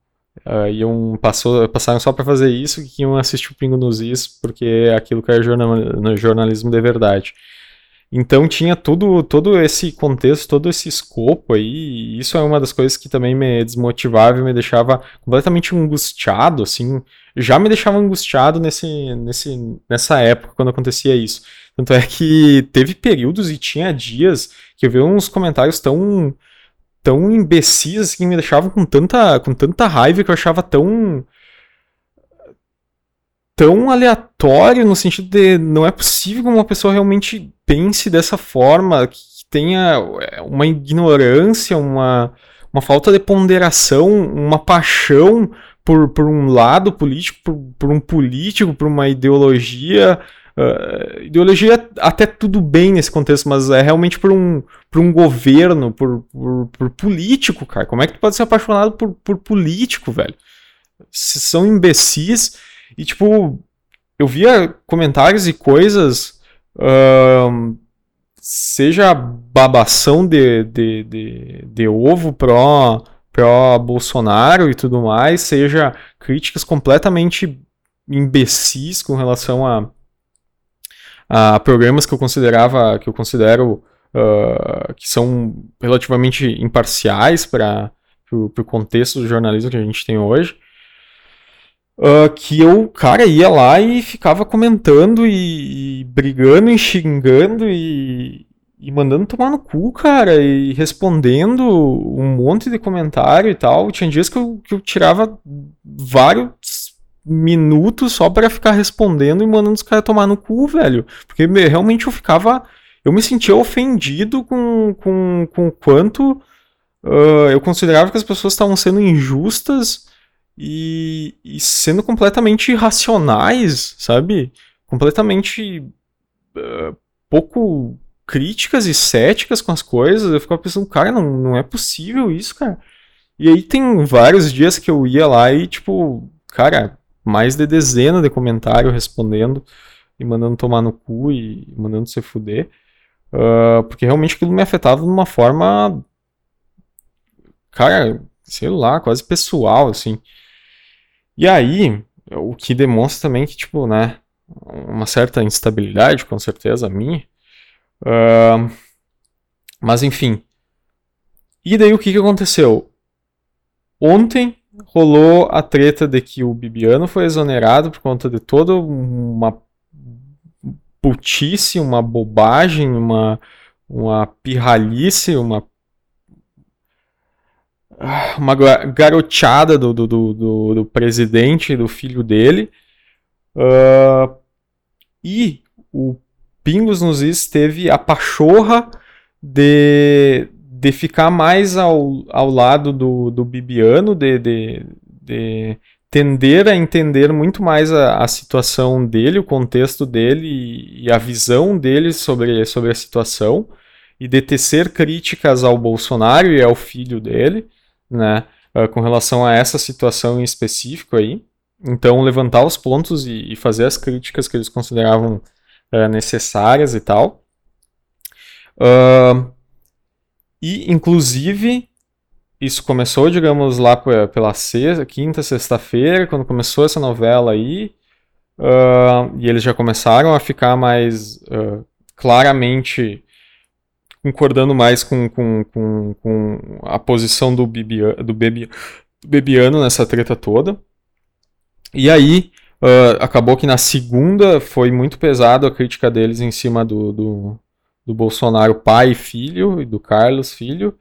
Uh, iam, passou, passaram só para fazer isso que iam assistir o Pingo nos Is, porque é aquilo que é jornal, jornalismo de verdade. Então tinha tudo, todo esse contexto, todo esse escopo aí, e isso é uma das coisas que também me desmotivava e me deixava completamente angustiado, assim, já me deixava angustiado nesse, nesse, nessa época quando acontecia isso. Tanto é que teve períodos e tinha dias que eu vi uns comentários tão tão imbecis assim, que me deixavam com tanta, com tanta raiva que eu achava tão tão aleatório no sentido de não é possível que uma pessoa realmente pense dessa forma, que tenha é, uma ignorância, uma, uma falta de ponderação, uma paixão por, por um lado político, por, por um político, por uma ideologia Uh, ideologia até tudo bem nesse contexto, mas é realmente por um, por um governo, por, por, por político, cara. Como é que tu pode ser apaixonado por, por político, velho? Se são imbecis. E, tipo, eu via comentários e coisas. Uh, seja babação de, de, de, de ovo pró, pró Bolsonaro e tudo mais, seja críticas completamente imbecis com relação a a programas que eu considerava, que eu considero uh, que são relativamente imparciais para o contexto do jornalismo que a gente tem hoje. Uh, que eu, cara, ia lá e ficava comentando e, e brigando e xingando e, e mandando tomar no cu, cara, e respondendo um monte de comentário e tal. Tinha dias que eu, que eu tirava vários minutos só para ficar respondendo e mandando os caras tomar no cu, velho. Porque realmente eu ficava. Eu me sentia ofendido com, com, com quanto uh, eu considerava que as pessoas estavam sendo injustas e, e sendo completamente irracionais, sabe? Completamente uh, pouco críticas e céticas com as coisas. Eu ficava pensando, cara, não, não é possível isso, cara. E aí tem vários dias que eu ia lá e, tipo, cara, mais de dezena de comentários respondendo e mandando tomar no cu e mandando se fuder. Uh, porque realmente aquilo me afetava de uma forma. Cara, sei lá, quase pessoal, assim. E aí, o que demonstra também que, tipo, né, uma certa instabilidade, com certeza, minha. Uh, mas enfim. E daí o que, que aconteceu? Ontem rolou a treta de que o Bibiano foi exonerado por conta de toda uma putice, uma bobagem, uma, uma uma uma garoteada do, do, do, do presidente do filho dele. Uh, e o Pingos nos Is teve a pachorra de, de ficar mais ao, ao lado do, do Bibiano, de, de, de tender a entender muito mais a, a situação dele, o contexto dele e, e, a visão dele sobre, sobre a situação, e de tecer críticas ao Bolsonaro e ao filho dele, né, uh, com relação a essa situação em específico aí. Então, levantar os pontos e, e fazer as críticas que eles consideravam uh, necessárias e tal. Uh, e, inclusive, isso começou, digamos, lá pela sexta, quinta, sexta-feira, quando começou essa novela aí. Uh, e eles já começaram a ficar mais uh, claramente concordando mais com, com, com, com a posição do, Bibi, do, Bebi, do Bebiano nessa treta toda. E aí, uh, acabou que na segunda foi muito pesado a crítica deles em cima do, do, do Bolsonaro pai e filho, e do Carlos filho.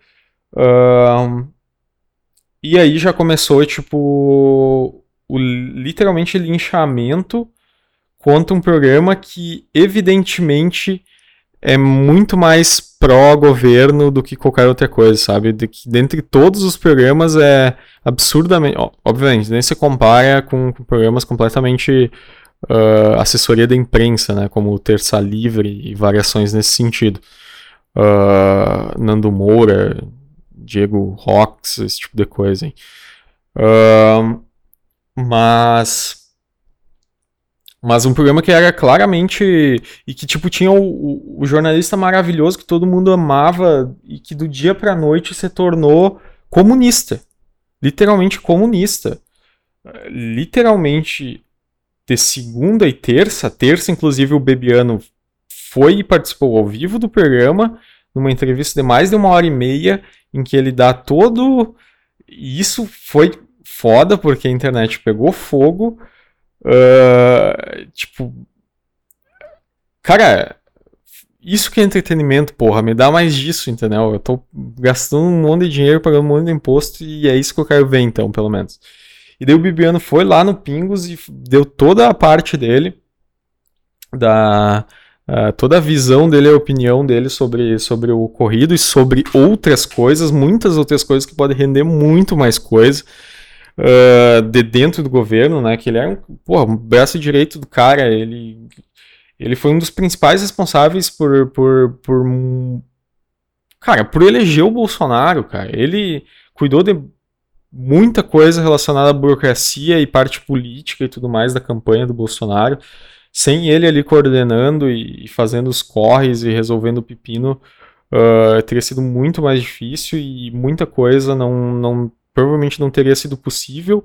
Uh, e aí já começou, tipo, o literalmente linchamento contra um programa que, evidentemente, é muito mais pró-governo do que qualquer outra coisa, sabe? De que dentre todos os programas é absurdamente. Obviamente, nem se compara com, com programas completamente uh, assessoria da imprensa, né, como Terça Livre e variações nesse sentido. Uh, Nando Moura, Diego Rox, esse tipo de coisa. Hein? Uh, mas mas um programa que era claramente e que tipo tinha o, o, jornalista maravilhoso que todo mundo amava e que do dia para noite se tornou comunista, literalmente comunista, literalmente de segunda e terça. Terça, inclusive, o Bebiano foi e participou ao vivo do programa, numa entrevista de mais de uma hora e meia, em que ele dá todo. Isso foi foda, porque a internet pegou fogo. Uh, tipo. Cara, isso que é entretenimento, porra. Me dá mais disso, entendeu? Eu tô gastando um monte de dinheiro, pagando um monte de imposto, e é isso que eu quero ver, então, pelo menos. E daí o Bibiano foi lá no Pingos e deu toda a parte dele, da uh, toda a visão dele, a opinião dele sobre, sobre o ocorrido e sobre outras coisas, muitas outras coisas que podem render muito mais coisa. Uh, de dentro do governo, né? Que ele era um, porra, um braço direito do cara. Ele, ele foi um dos principais responsáveis por, por, por. Cara, por eleger o Bolsonaro, cara. Ele cuidou de muita coisa relacionada à burocracia e parte política e tudo mais da campanha do Bolsonaro. Sem ele ali coordenando e fazendo os corres e resolvendo o pepino, uh, teria sido muito mais difícil e muita coisa não, não provavelmente não teria sido possível.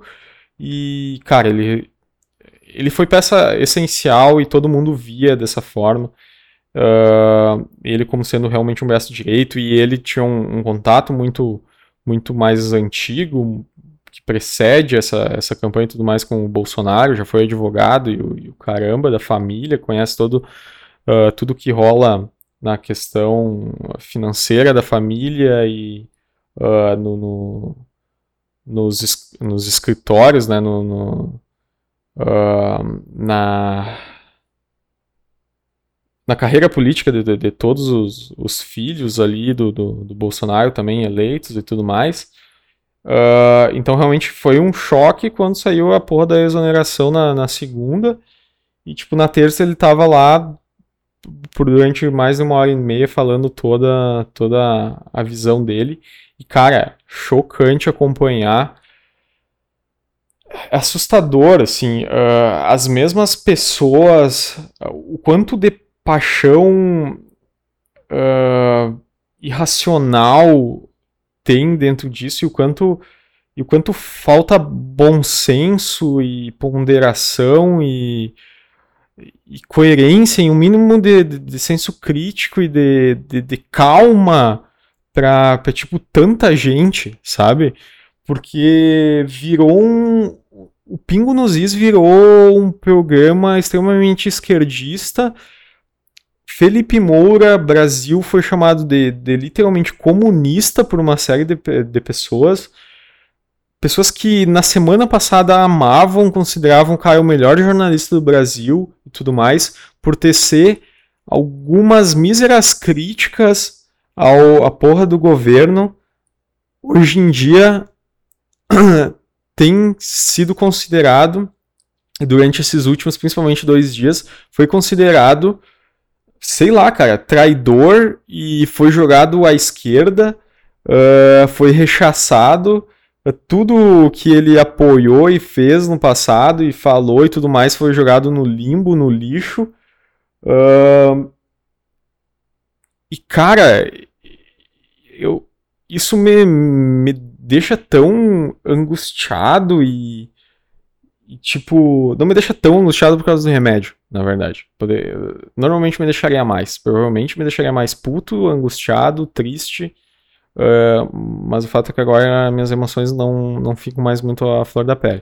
E, cara, ele, ele foi peça essencial e todo mundo via dessa forma. Uh, ele como sendo realmente um braço direito e ele tinha um, um contato muito muito mais antigo, que precede essa, essa campanha e tudo mais com o Bolsonaro, já foi advogado e o, e o caramba da família, conhece todo, uh, tudo que rola na questão financeira da família e uh, no, no, nos, nos escritórios, né, no, no uh, na, na carreira política de, de, de todos os, os, filhos ali do, do, do, Bolsonaro também eleitos e tudo mais. Uh, então realmente foi um choque quando saiu a porra da exoneração na, na segunda. E tipo, na terça ele tava lá por durante mais de uma hora e meia falando toda, toda a visão dele. E, cara, chocante acompanhar. É assustador, assim, uh, as mesmas pessoas, o quanto de paixão uh, irracional tem dentro disso e o quanto e o quanto falta bom senso e ponderação e e coerência e um mínimo de, de, de senso crítico e de, de, de calma pra, tipo, tanta gente, sabe? Porque virou um. O Pingo nos Is virou um programa extremamente esquerdista. Felipe Moura, Brasil, foi chamado de, de literalmente comunista por uma série de, de pessoas. Pessoas que na semana passada amavam, consideravam o cara o melhor jornalista do Brasil e tudo mais, por tecer algumas míseras críticas ao, à porra do governo, hoje em dia tem sido considerado, durante esses últimos, principalmente dois dias, foi considerado, sei lá, cara, traidor e foi jogado à esquerda, uh, foi rechaçado tudo que ele apoiou e fez no passado e falou e tudo mais foi jogado no limbo, no lixo. Uh, e cara, eu, isso me, me deixa tão angustiado e, e, tipo, não me deixa tão angustiado por causa do remédio, na verdade. Poder, normalmente me deixaria mais, provavelmente me deixaria mais puto, angustiado, triste Uh, mas o fato é que agora minhas emoções não, não ficam mais muito à flor da pele.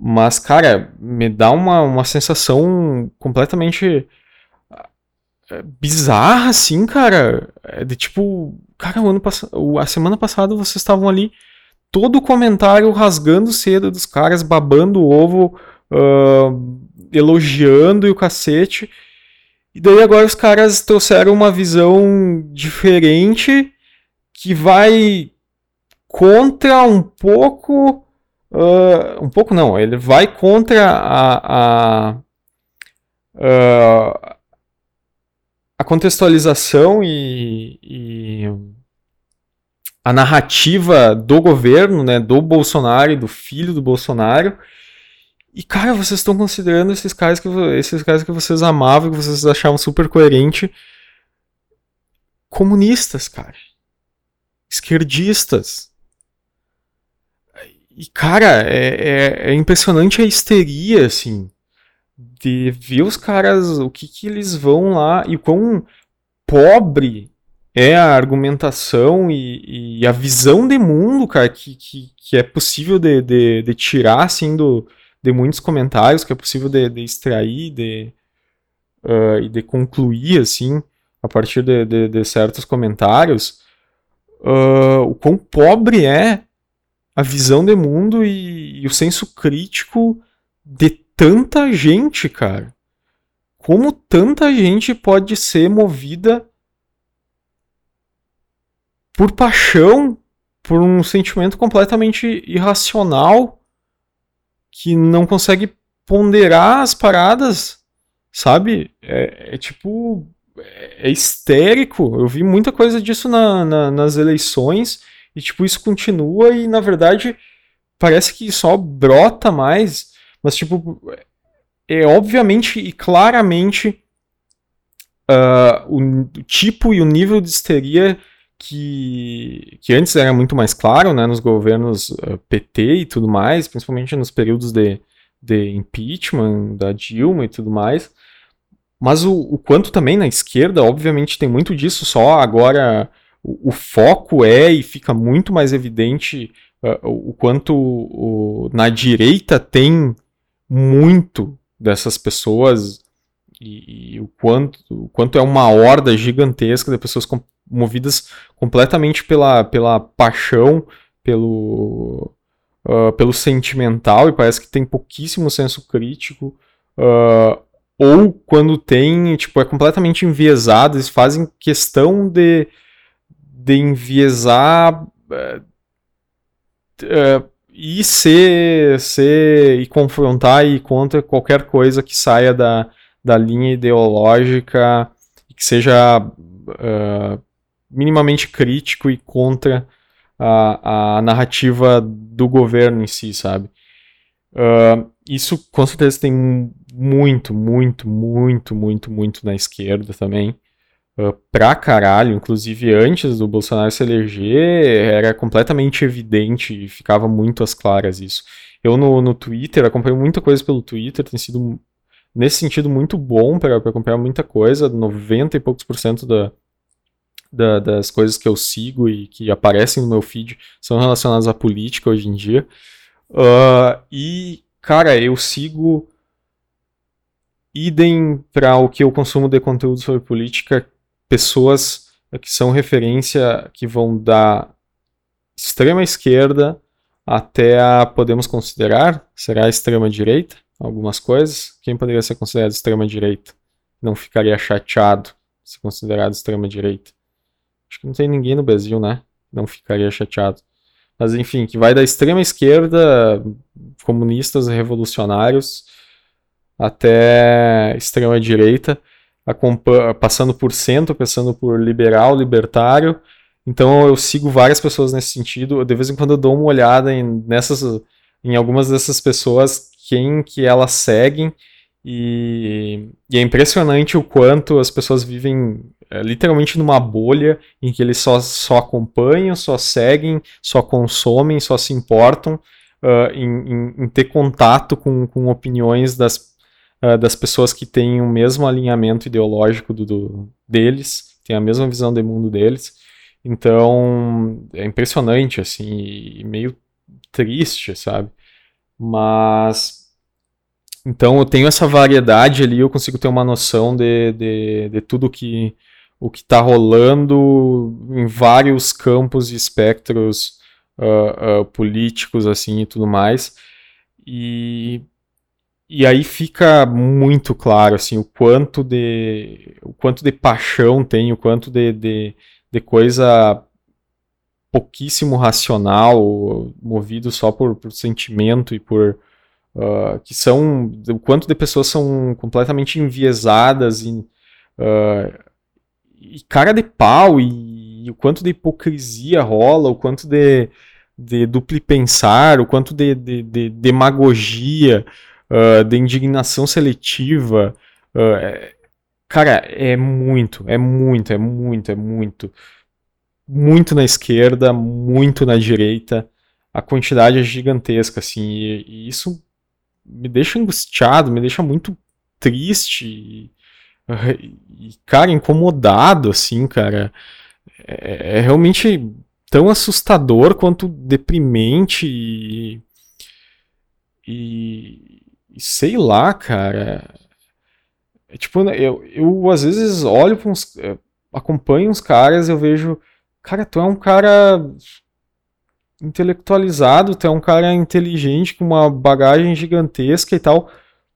Mas, cara, me dá uma, uma sensação completamente eh, bizarra, assim, cara. É de tipo, cara, o ano a semana passada vocês estavam ali, todo o comentário rasgando cedo dos caras, babando o ovo, uh, elogiando e o cacete. E daí agora os caras trouxeram uma visão diferente que vai contra um pouco. Uh, um pouco não, ele vai contra a, a, uh, a contextualização e, e, a narrativa do governo, né, do Bolsonaro e do filho do Bolsonaro. E cara, vocês estão considerando esses caras que esses caras que vocês amavam, que vocês achavam super coerente, comunistas, cara esquerdistas. E, cara, é, é, é, impressionante a histeria, assim, de ver os caras, o que que eles vão lá, e quão pobre é a argumentação e, e a visão de mundo, cara, que, que, que é possível de, de, de, tirar, assim, do, de muitos comentários, que é possível de, de extrair de, uh, e de concluir, assim, a partir de, de, de certos comentários uh, o quão pobre é a visão de mundo e, e o senso crítico de tanta gente, cara. Como tanta gente pode ser movida por paixão, por um sentimento completamente irracional que não consegue ponderar as paradas, sabe? É, é tipo é, é histérico. Eu vi muita coisa disso na, na, nas eleições e, tipo, isso continua e, na verdade, parece que só brota mais. Mas, tipo, é obviamente e claramente uh, o, o tipo e o nível de histeria que, que antes era muito mais claro, né, nos governos ah, PT e tudo mais, principalmente nos períodos de, de impeachment da Dilma e tudo mais, mas o, o, quanto também na esquerda, obviamente, tem muito disso, só agora o, o foco é e fica muito mais evidente uh, o, o, quanto o, na direita tem muito dessas pessoas e, o, quanto, o quanto é uma horda gigantesca de pessoas com, movidas completamente pela, pela paixão, pelo, uh, pelo sentimental, e parece que tem pouquíssimo senso crítico. Uh, ou quando tem, tipo, é completamente enviesado, eles fazem questão de, de enviesar uh, uh, e ser, ser e confrontar e contra qualquer coisa que saia da, da linha ideológica que seja uh, minimamente crítico e contra a, a narrativa do governo em si, sabe? Uh, isso com certeza tem muito, muito, muito, muito, muito na esquerda também. Uh, pra caralho, inclusive antes do Bolsonaro se eleger, era completamente evidente e ficava muito às claras isso. Eu no, no Twitter acompanho muita coisa pelo Twitter, tem sido nesse sentido muito bom para acompanhar muita coisa, 90 e poucos por cento da, da, das coisas que eu sigo e que aparecem no meu feed são relacionadas à política hoje em dia. Uh, e, cara, eu sigo idem para o que eu consumo de conteúdo sobre política, pessoas que são referência que vão da extrema esquerda até a podemos considerar, será a extrema direita, algumas coisas. Quem poderia ser considerado extrema direita? Não ficaria chateado se considerado extrema direita. Acho que não tem ninguém no Brasil, né? Não ficaria chateado. Mas enfim, que vai da extrema esquerda, comunistas revolucionários, até extrema direita, passando por centro, passando por liberal, libertário. Então eu sigo várias pessoas nesse sentido. De vez em quando eu dou uma olhada em, nessas, em algumas dessas pessoas, quem que elas seguem. E, e é impressionante o quanto as pessoas vivem é, literalmente numa bolha em que eles só, só acompanham, só seguem, só consomem, só se importam uh, em, em, em, ter contato com, com opiniões das, uh, das pessoas que têm o mesmo alinhamento ideológico do, do, deles, têm a mesma visão de mundo deles. Então é impressionante, assim, e meio triste, sabe? Mas então eu tenho essa variedade ali, eu consigo ter uma noção de, de, de tudo que o que está rolando em vários campos e espectros uh, uh, políticos assim e tudo mais. E, e aí fica muito claro assim o quanto de o quanto de paixão tem, o quanto de, de, de coisa pouquíssimo racional, movido só por, por sentimento e por uh, que são o quanto de pessoas são completamente enviesadas e uh, e cara de pau, e, e, o quanto de hipocrisia rola, o quanto de, de duplo pensar, o quanto de, de, de demagogia, uh, de indignação seletiva. É, cara, é muito, é muito, é muito, é muito. Muito na esquerda, muito na direita. A quantidade é gigantesca, assim, e, e isso me deixa angustiado, me deixa muito triste e, cara, incomodado, assim, cara. É, é, realmente tão assustador quanto deprimente e, e, e sei lá, cara. É, tipo, né, eu, eu às vezes olho para uns. É, acompanho uns caras e eu vejo. Cara, tu é um cara intelectualizado, tu é um cara inteligente, com uma bagagem gigantesca e tal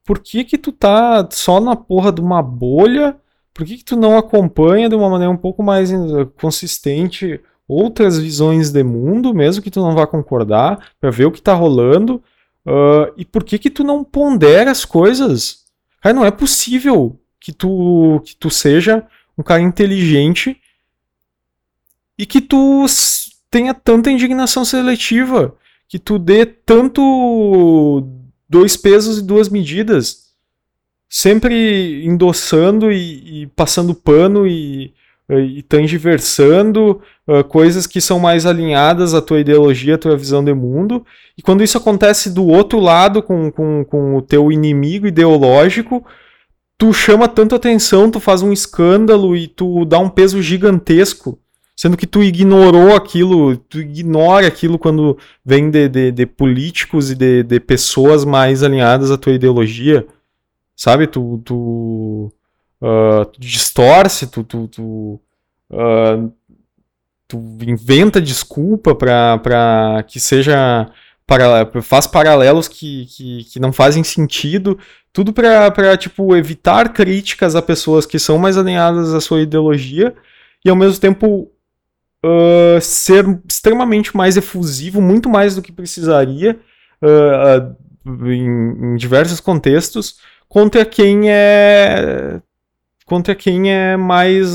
por que que tu tá só na porra de uma bolha? Por que que tu não acompanha de uma maneira um pouco mais eh, consistente outras visões de mundo, mesmo que tu não vá concordar, para ver o que tá rolando? Uh, e por que que tu não pondera as coisas? Cara, não é possível que tu, que tu seja um cara inteligente e que tu tenha tanta indignação seletiva, que tu dê tanto dois pesos e duas medidas, sempre endossando e, e passando pano e, e tangiversando uh, coisas que são mais alinhadas à tua ideologia, à tua visão de mundo. E quando isso acontece do outro lado, com, com, com o teu inimigo ideológico, tu chama tanto atenção, tu faz um escândalo e tu dá um peso gigantesco Sendo que tu ignorou aquilo, tu ignora aquilo quando vem de, de, de políticos e de, de pessoas mais alinhadas à tua ideologia. sabe? Tu, tu, uh, tu distorce, tu, tu, tu, uh, tu inventa desculpa para que seja para, faz paralelos que, que, que não fazem sentido, tudo para tipo evitar críticas a pessoas que são mais alinhadas à sua ideologia e ao mesmo tempo uh, ser extremamente mais efusivo, muito mais do que precisaria uh, em, em, diversos contextos, contra quem é contra quem é mais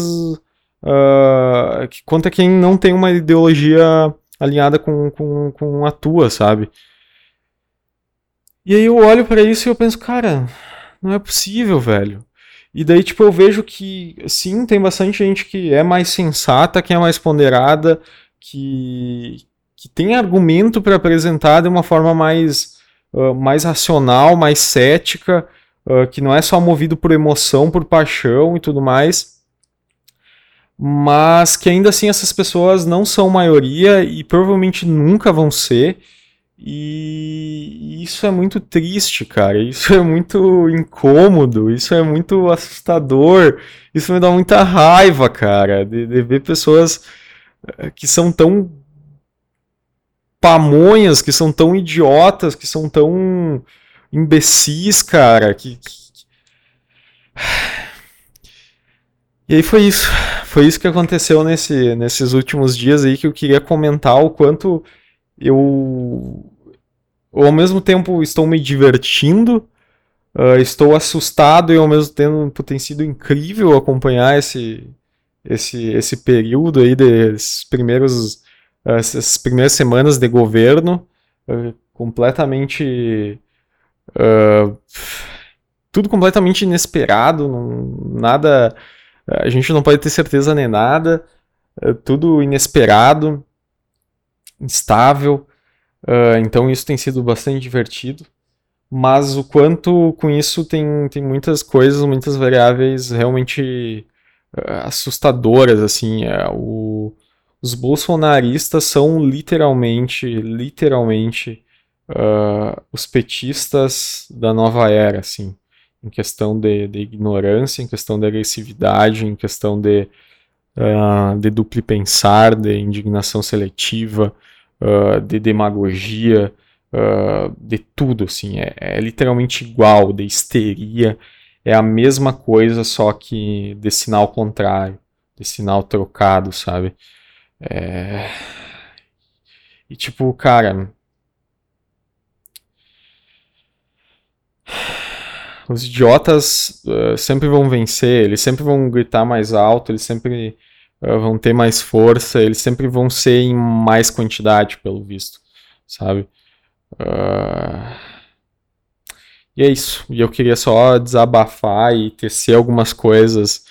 uh, contra quem não tem uma ideologia alinhada com, com, com a tua, sabe? E aí eu olho para isso e eu penso, cara, não é possível, velho. E daí, tipo, eu vejo que, sim, tem bastante gente que é mais sensata, que é mais ponderada, que, que tem argumento para apresentar de uma forma mais, uh, mais racional, mais cética, uh, que não é só movido por emoção, por paixão e tudo mais. Mas que ainda assim essas pessoas não são maioria e provavelmente nunca vão ser. E isso é muito triste, cara. Isso é muito incômodo. Isso é muito assustador. Isso me dá muita raiva, cara, de, de ver pessoas eh, que são tão pamonhas, que são tão idiotas, que são tão imbecis, cara. Que, que... E aí foi isso. Foi isso que aconteceu nesse, nesses últimos dias aí que eu queria comentar o quanto eu, eu ao mesmo tempo estou me divertindo, uh, estou assustado e ao mesmo tempo tem sido incrível acompanhar esse, esse, esse período aí desses primeiros essas primeiras semanas de governo uh, completamente uh, tudo completamente inesperado, não, nada a gente não pode ter certeza nem nada, tudo inesperado instável. Uh, então isso tem sido bastante divertido. Mas o quanto com isso tem, tem muitas coisas, muitas variáveis realmente uh, assustadoras. assim é, o, Os bolsonaristas são literalmente, literalmente uh, os petistas da nova era, assim, em questão de, de ignorância, em questão de agressividade, em questão de, uh, de duplo pensar, de indignação seletiva, uh, de demagogia, uh, de tudo, assim, é, é, literalmente igual, de histeria, é a mesma coisa, só que de sinal contrário, de sinal trocado, sabe? É... E tipo, cara. Os idiotas uh, sempre vão vencer, eles sempre vão gritar mais alto, eles sempre vão ter mais força, eles sempre vão ser em mais quantidade, pelo visto, sabe? Uh... E é isso. E eu queria só desabafar e tecer algumas coisas,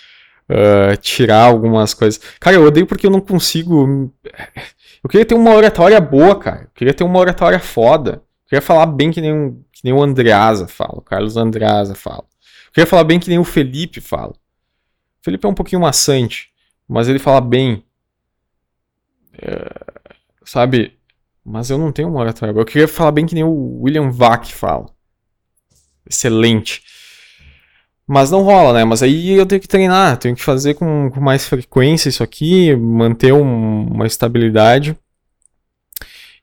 uh, tirar algumas coisas. Cara, eu odeio porque eu não consigo. Eu queria ter uma oratória boa, cara. Eu queria ter uma oratória foda. Eu queria falar bem que nem, um, que nem o Andreasa fala, o Carlos Andreasa fala. Eu queria falar bem que nem o Felipe fala. O Felipe é um pouquinho maçante mas ele fala bem. É, sabe? Mas eu não tenho uma oratória Eu queria falar bem que nem o William Vac fala. Excelente. Mas não rola, né? Mas aí eu tenho que treinar, tenho que fazer com, com mais frequência isso aqui, manter um, uma estabilidade.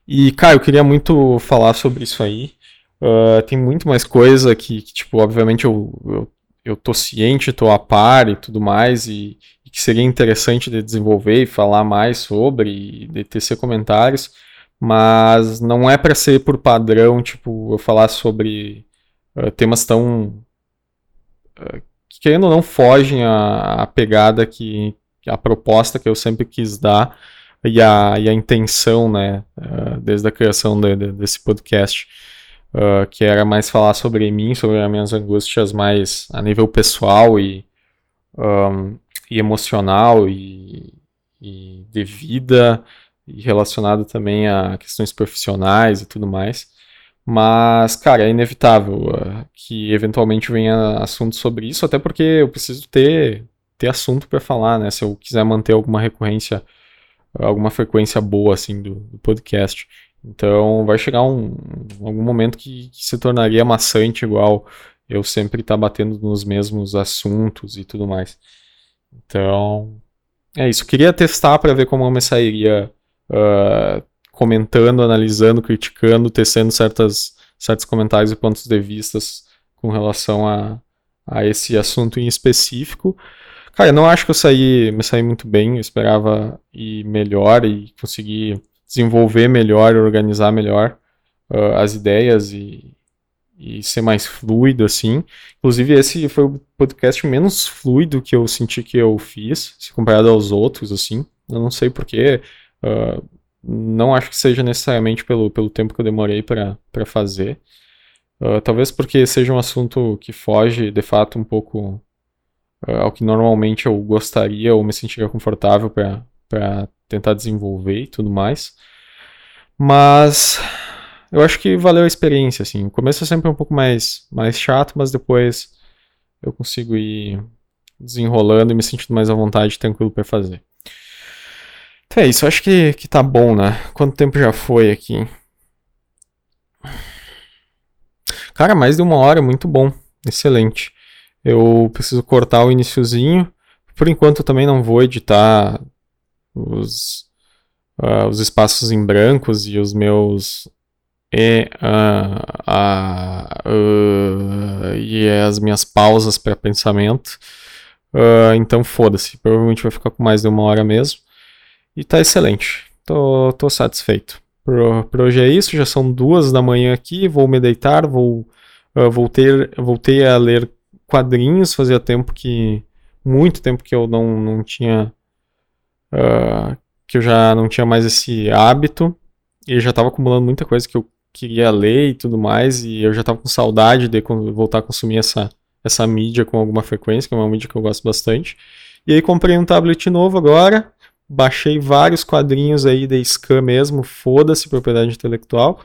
E, cara, eu queria muito falar sobre isso aí. Uh, tem muito mais coisa que, que tipo, obviamente eu, eu, eu tô ciente, tô a par e tudo mais, e, que seria interessante de desenvolver e falar mais sobre, de tecer comentários, mas não é para ser por padrão, tipo, eu falar sobre uh, temas tão. Uh, que querendo ou não fogem a pegada que. a proposta que eu sempre quis dar e a, e a intenção, né, uh, desde a criação de, de, desse podcast. Uh, que era mais falar sobre mim, sobre as minhas angústias mais a nível pessoal e um, e emocional e, e de vida e relacionado também a questões profissionais e tudo mais. Mas, cara, é inevitável uh, que eventualmente venha assunto sobre isso, até porque eu preciso ter, ter assunto para falar, né? Se eu quiser manter alguma recorrência, alguma frequência boa, assim, do, do podcast. Então, vai chegar um, algum momento que, que, se tornaria maçante igual eu sempre estar tá batendo nos mesmos assuntos e tudo mais. Então, é isso. Queria testar para ver como eu me sairia uh, comentando, analisando, criticando, tecendo certas, certos comentários e pontos de vistas com relação a, a esse assunto em específico. Cara, eu não acho que eu saí, me saí muito bem, eu esperava ir melhor e conseguir desenvolver melhor, organizar melhor uh, as ideias e, e ser mais fluido, assim. Inclusive, esse foi o podcast menos fluido que eu senti que eu fiz, se comparado aos outros, assim. Eu não sei porquê. Uh, não acho que seja necessariamente pelo, pelo tempo que eu demorei para fazer. Uh, talvez porque seja um assunto que foge, de fato, um pouco uh, ao que normalmente eu gostaria ou me sentiria confortável para tentar desenvolver e tudo mais. Mas eu acho que valeu a experiência, assim. O começo é sempre um pouco mais, mais chato, mas depois eu consigo ir desenrolando e me sentindo mais à vontade, tranquilo para fazer. Então é isso, acho que, que tá bom, né? Quanto tempo já foi aqui? Cara, mais de uma hora, muito bom. Excelente. Eu preciso cortar o iniciozinho. Por enquanto eu também não vou editar os, uh, os espaços em brancos e os meus e, uh, uh, e as minhas pausas para pensamento. então foda-se, provavelmente vai ficar com mais de uma hora mesmo. E tá excelente, tô, tô satisfeito. Por, por hoje é isso, já são duas da manhã aqui, vou me deitar, vou, voltei, voltei a ler quadrinhos, fazia tempo que. Muito tempo que eu não, não tinha. Uh, que eu já não tinha mais esse hábito. E já estava acumulando muita coisa que eu queria ler e tudo mais, e eu já estava com saudade de voltar a consumir essa, essa mídia com alguma frequência, que é uma mídia que eu gosto bastante. E aí comprei um tablet novo agora, baixei vários quadrinhos aí de Scan mesmo, foda-se propriedade intelectual,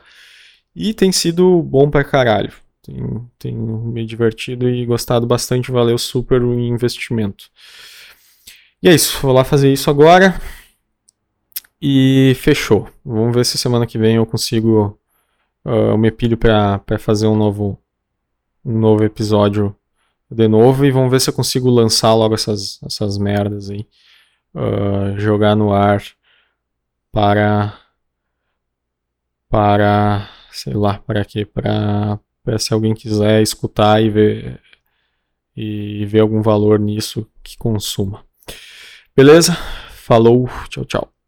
e tem sido bom pra caralho. Tenho, tenho me divertido e gostado bastante, valeu super o investimento. E é isso, vou lá fazer isso agora. E fechou. Vamos ver se semana que vem eu consigo. Uh, eu me pilho para fazer um novo, um novo episódio de novo. E vamos ver se eu consigo lançar logo essas, essas merdas aí. Uh, jogar no ar para. Para. Sei lá, para quê? Para se alguém quiser escutar e ver e ver algum valor nisso que consuma. Beleza? Falou, tchau, tchau.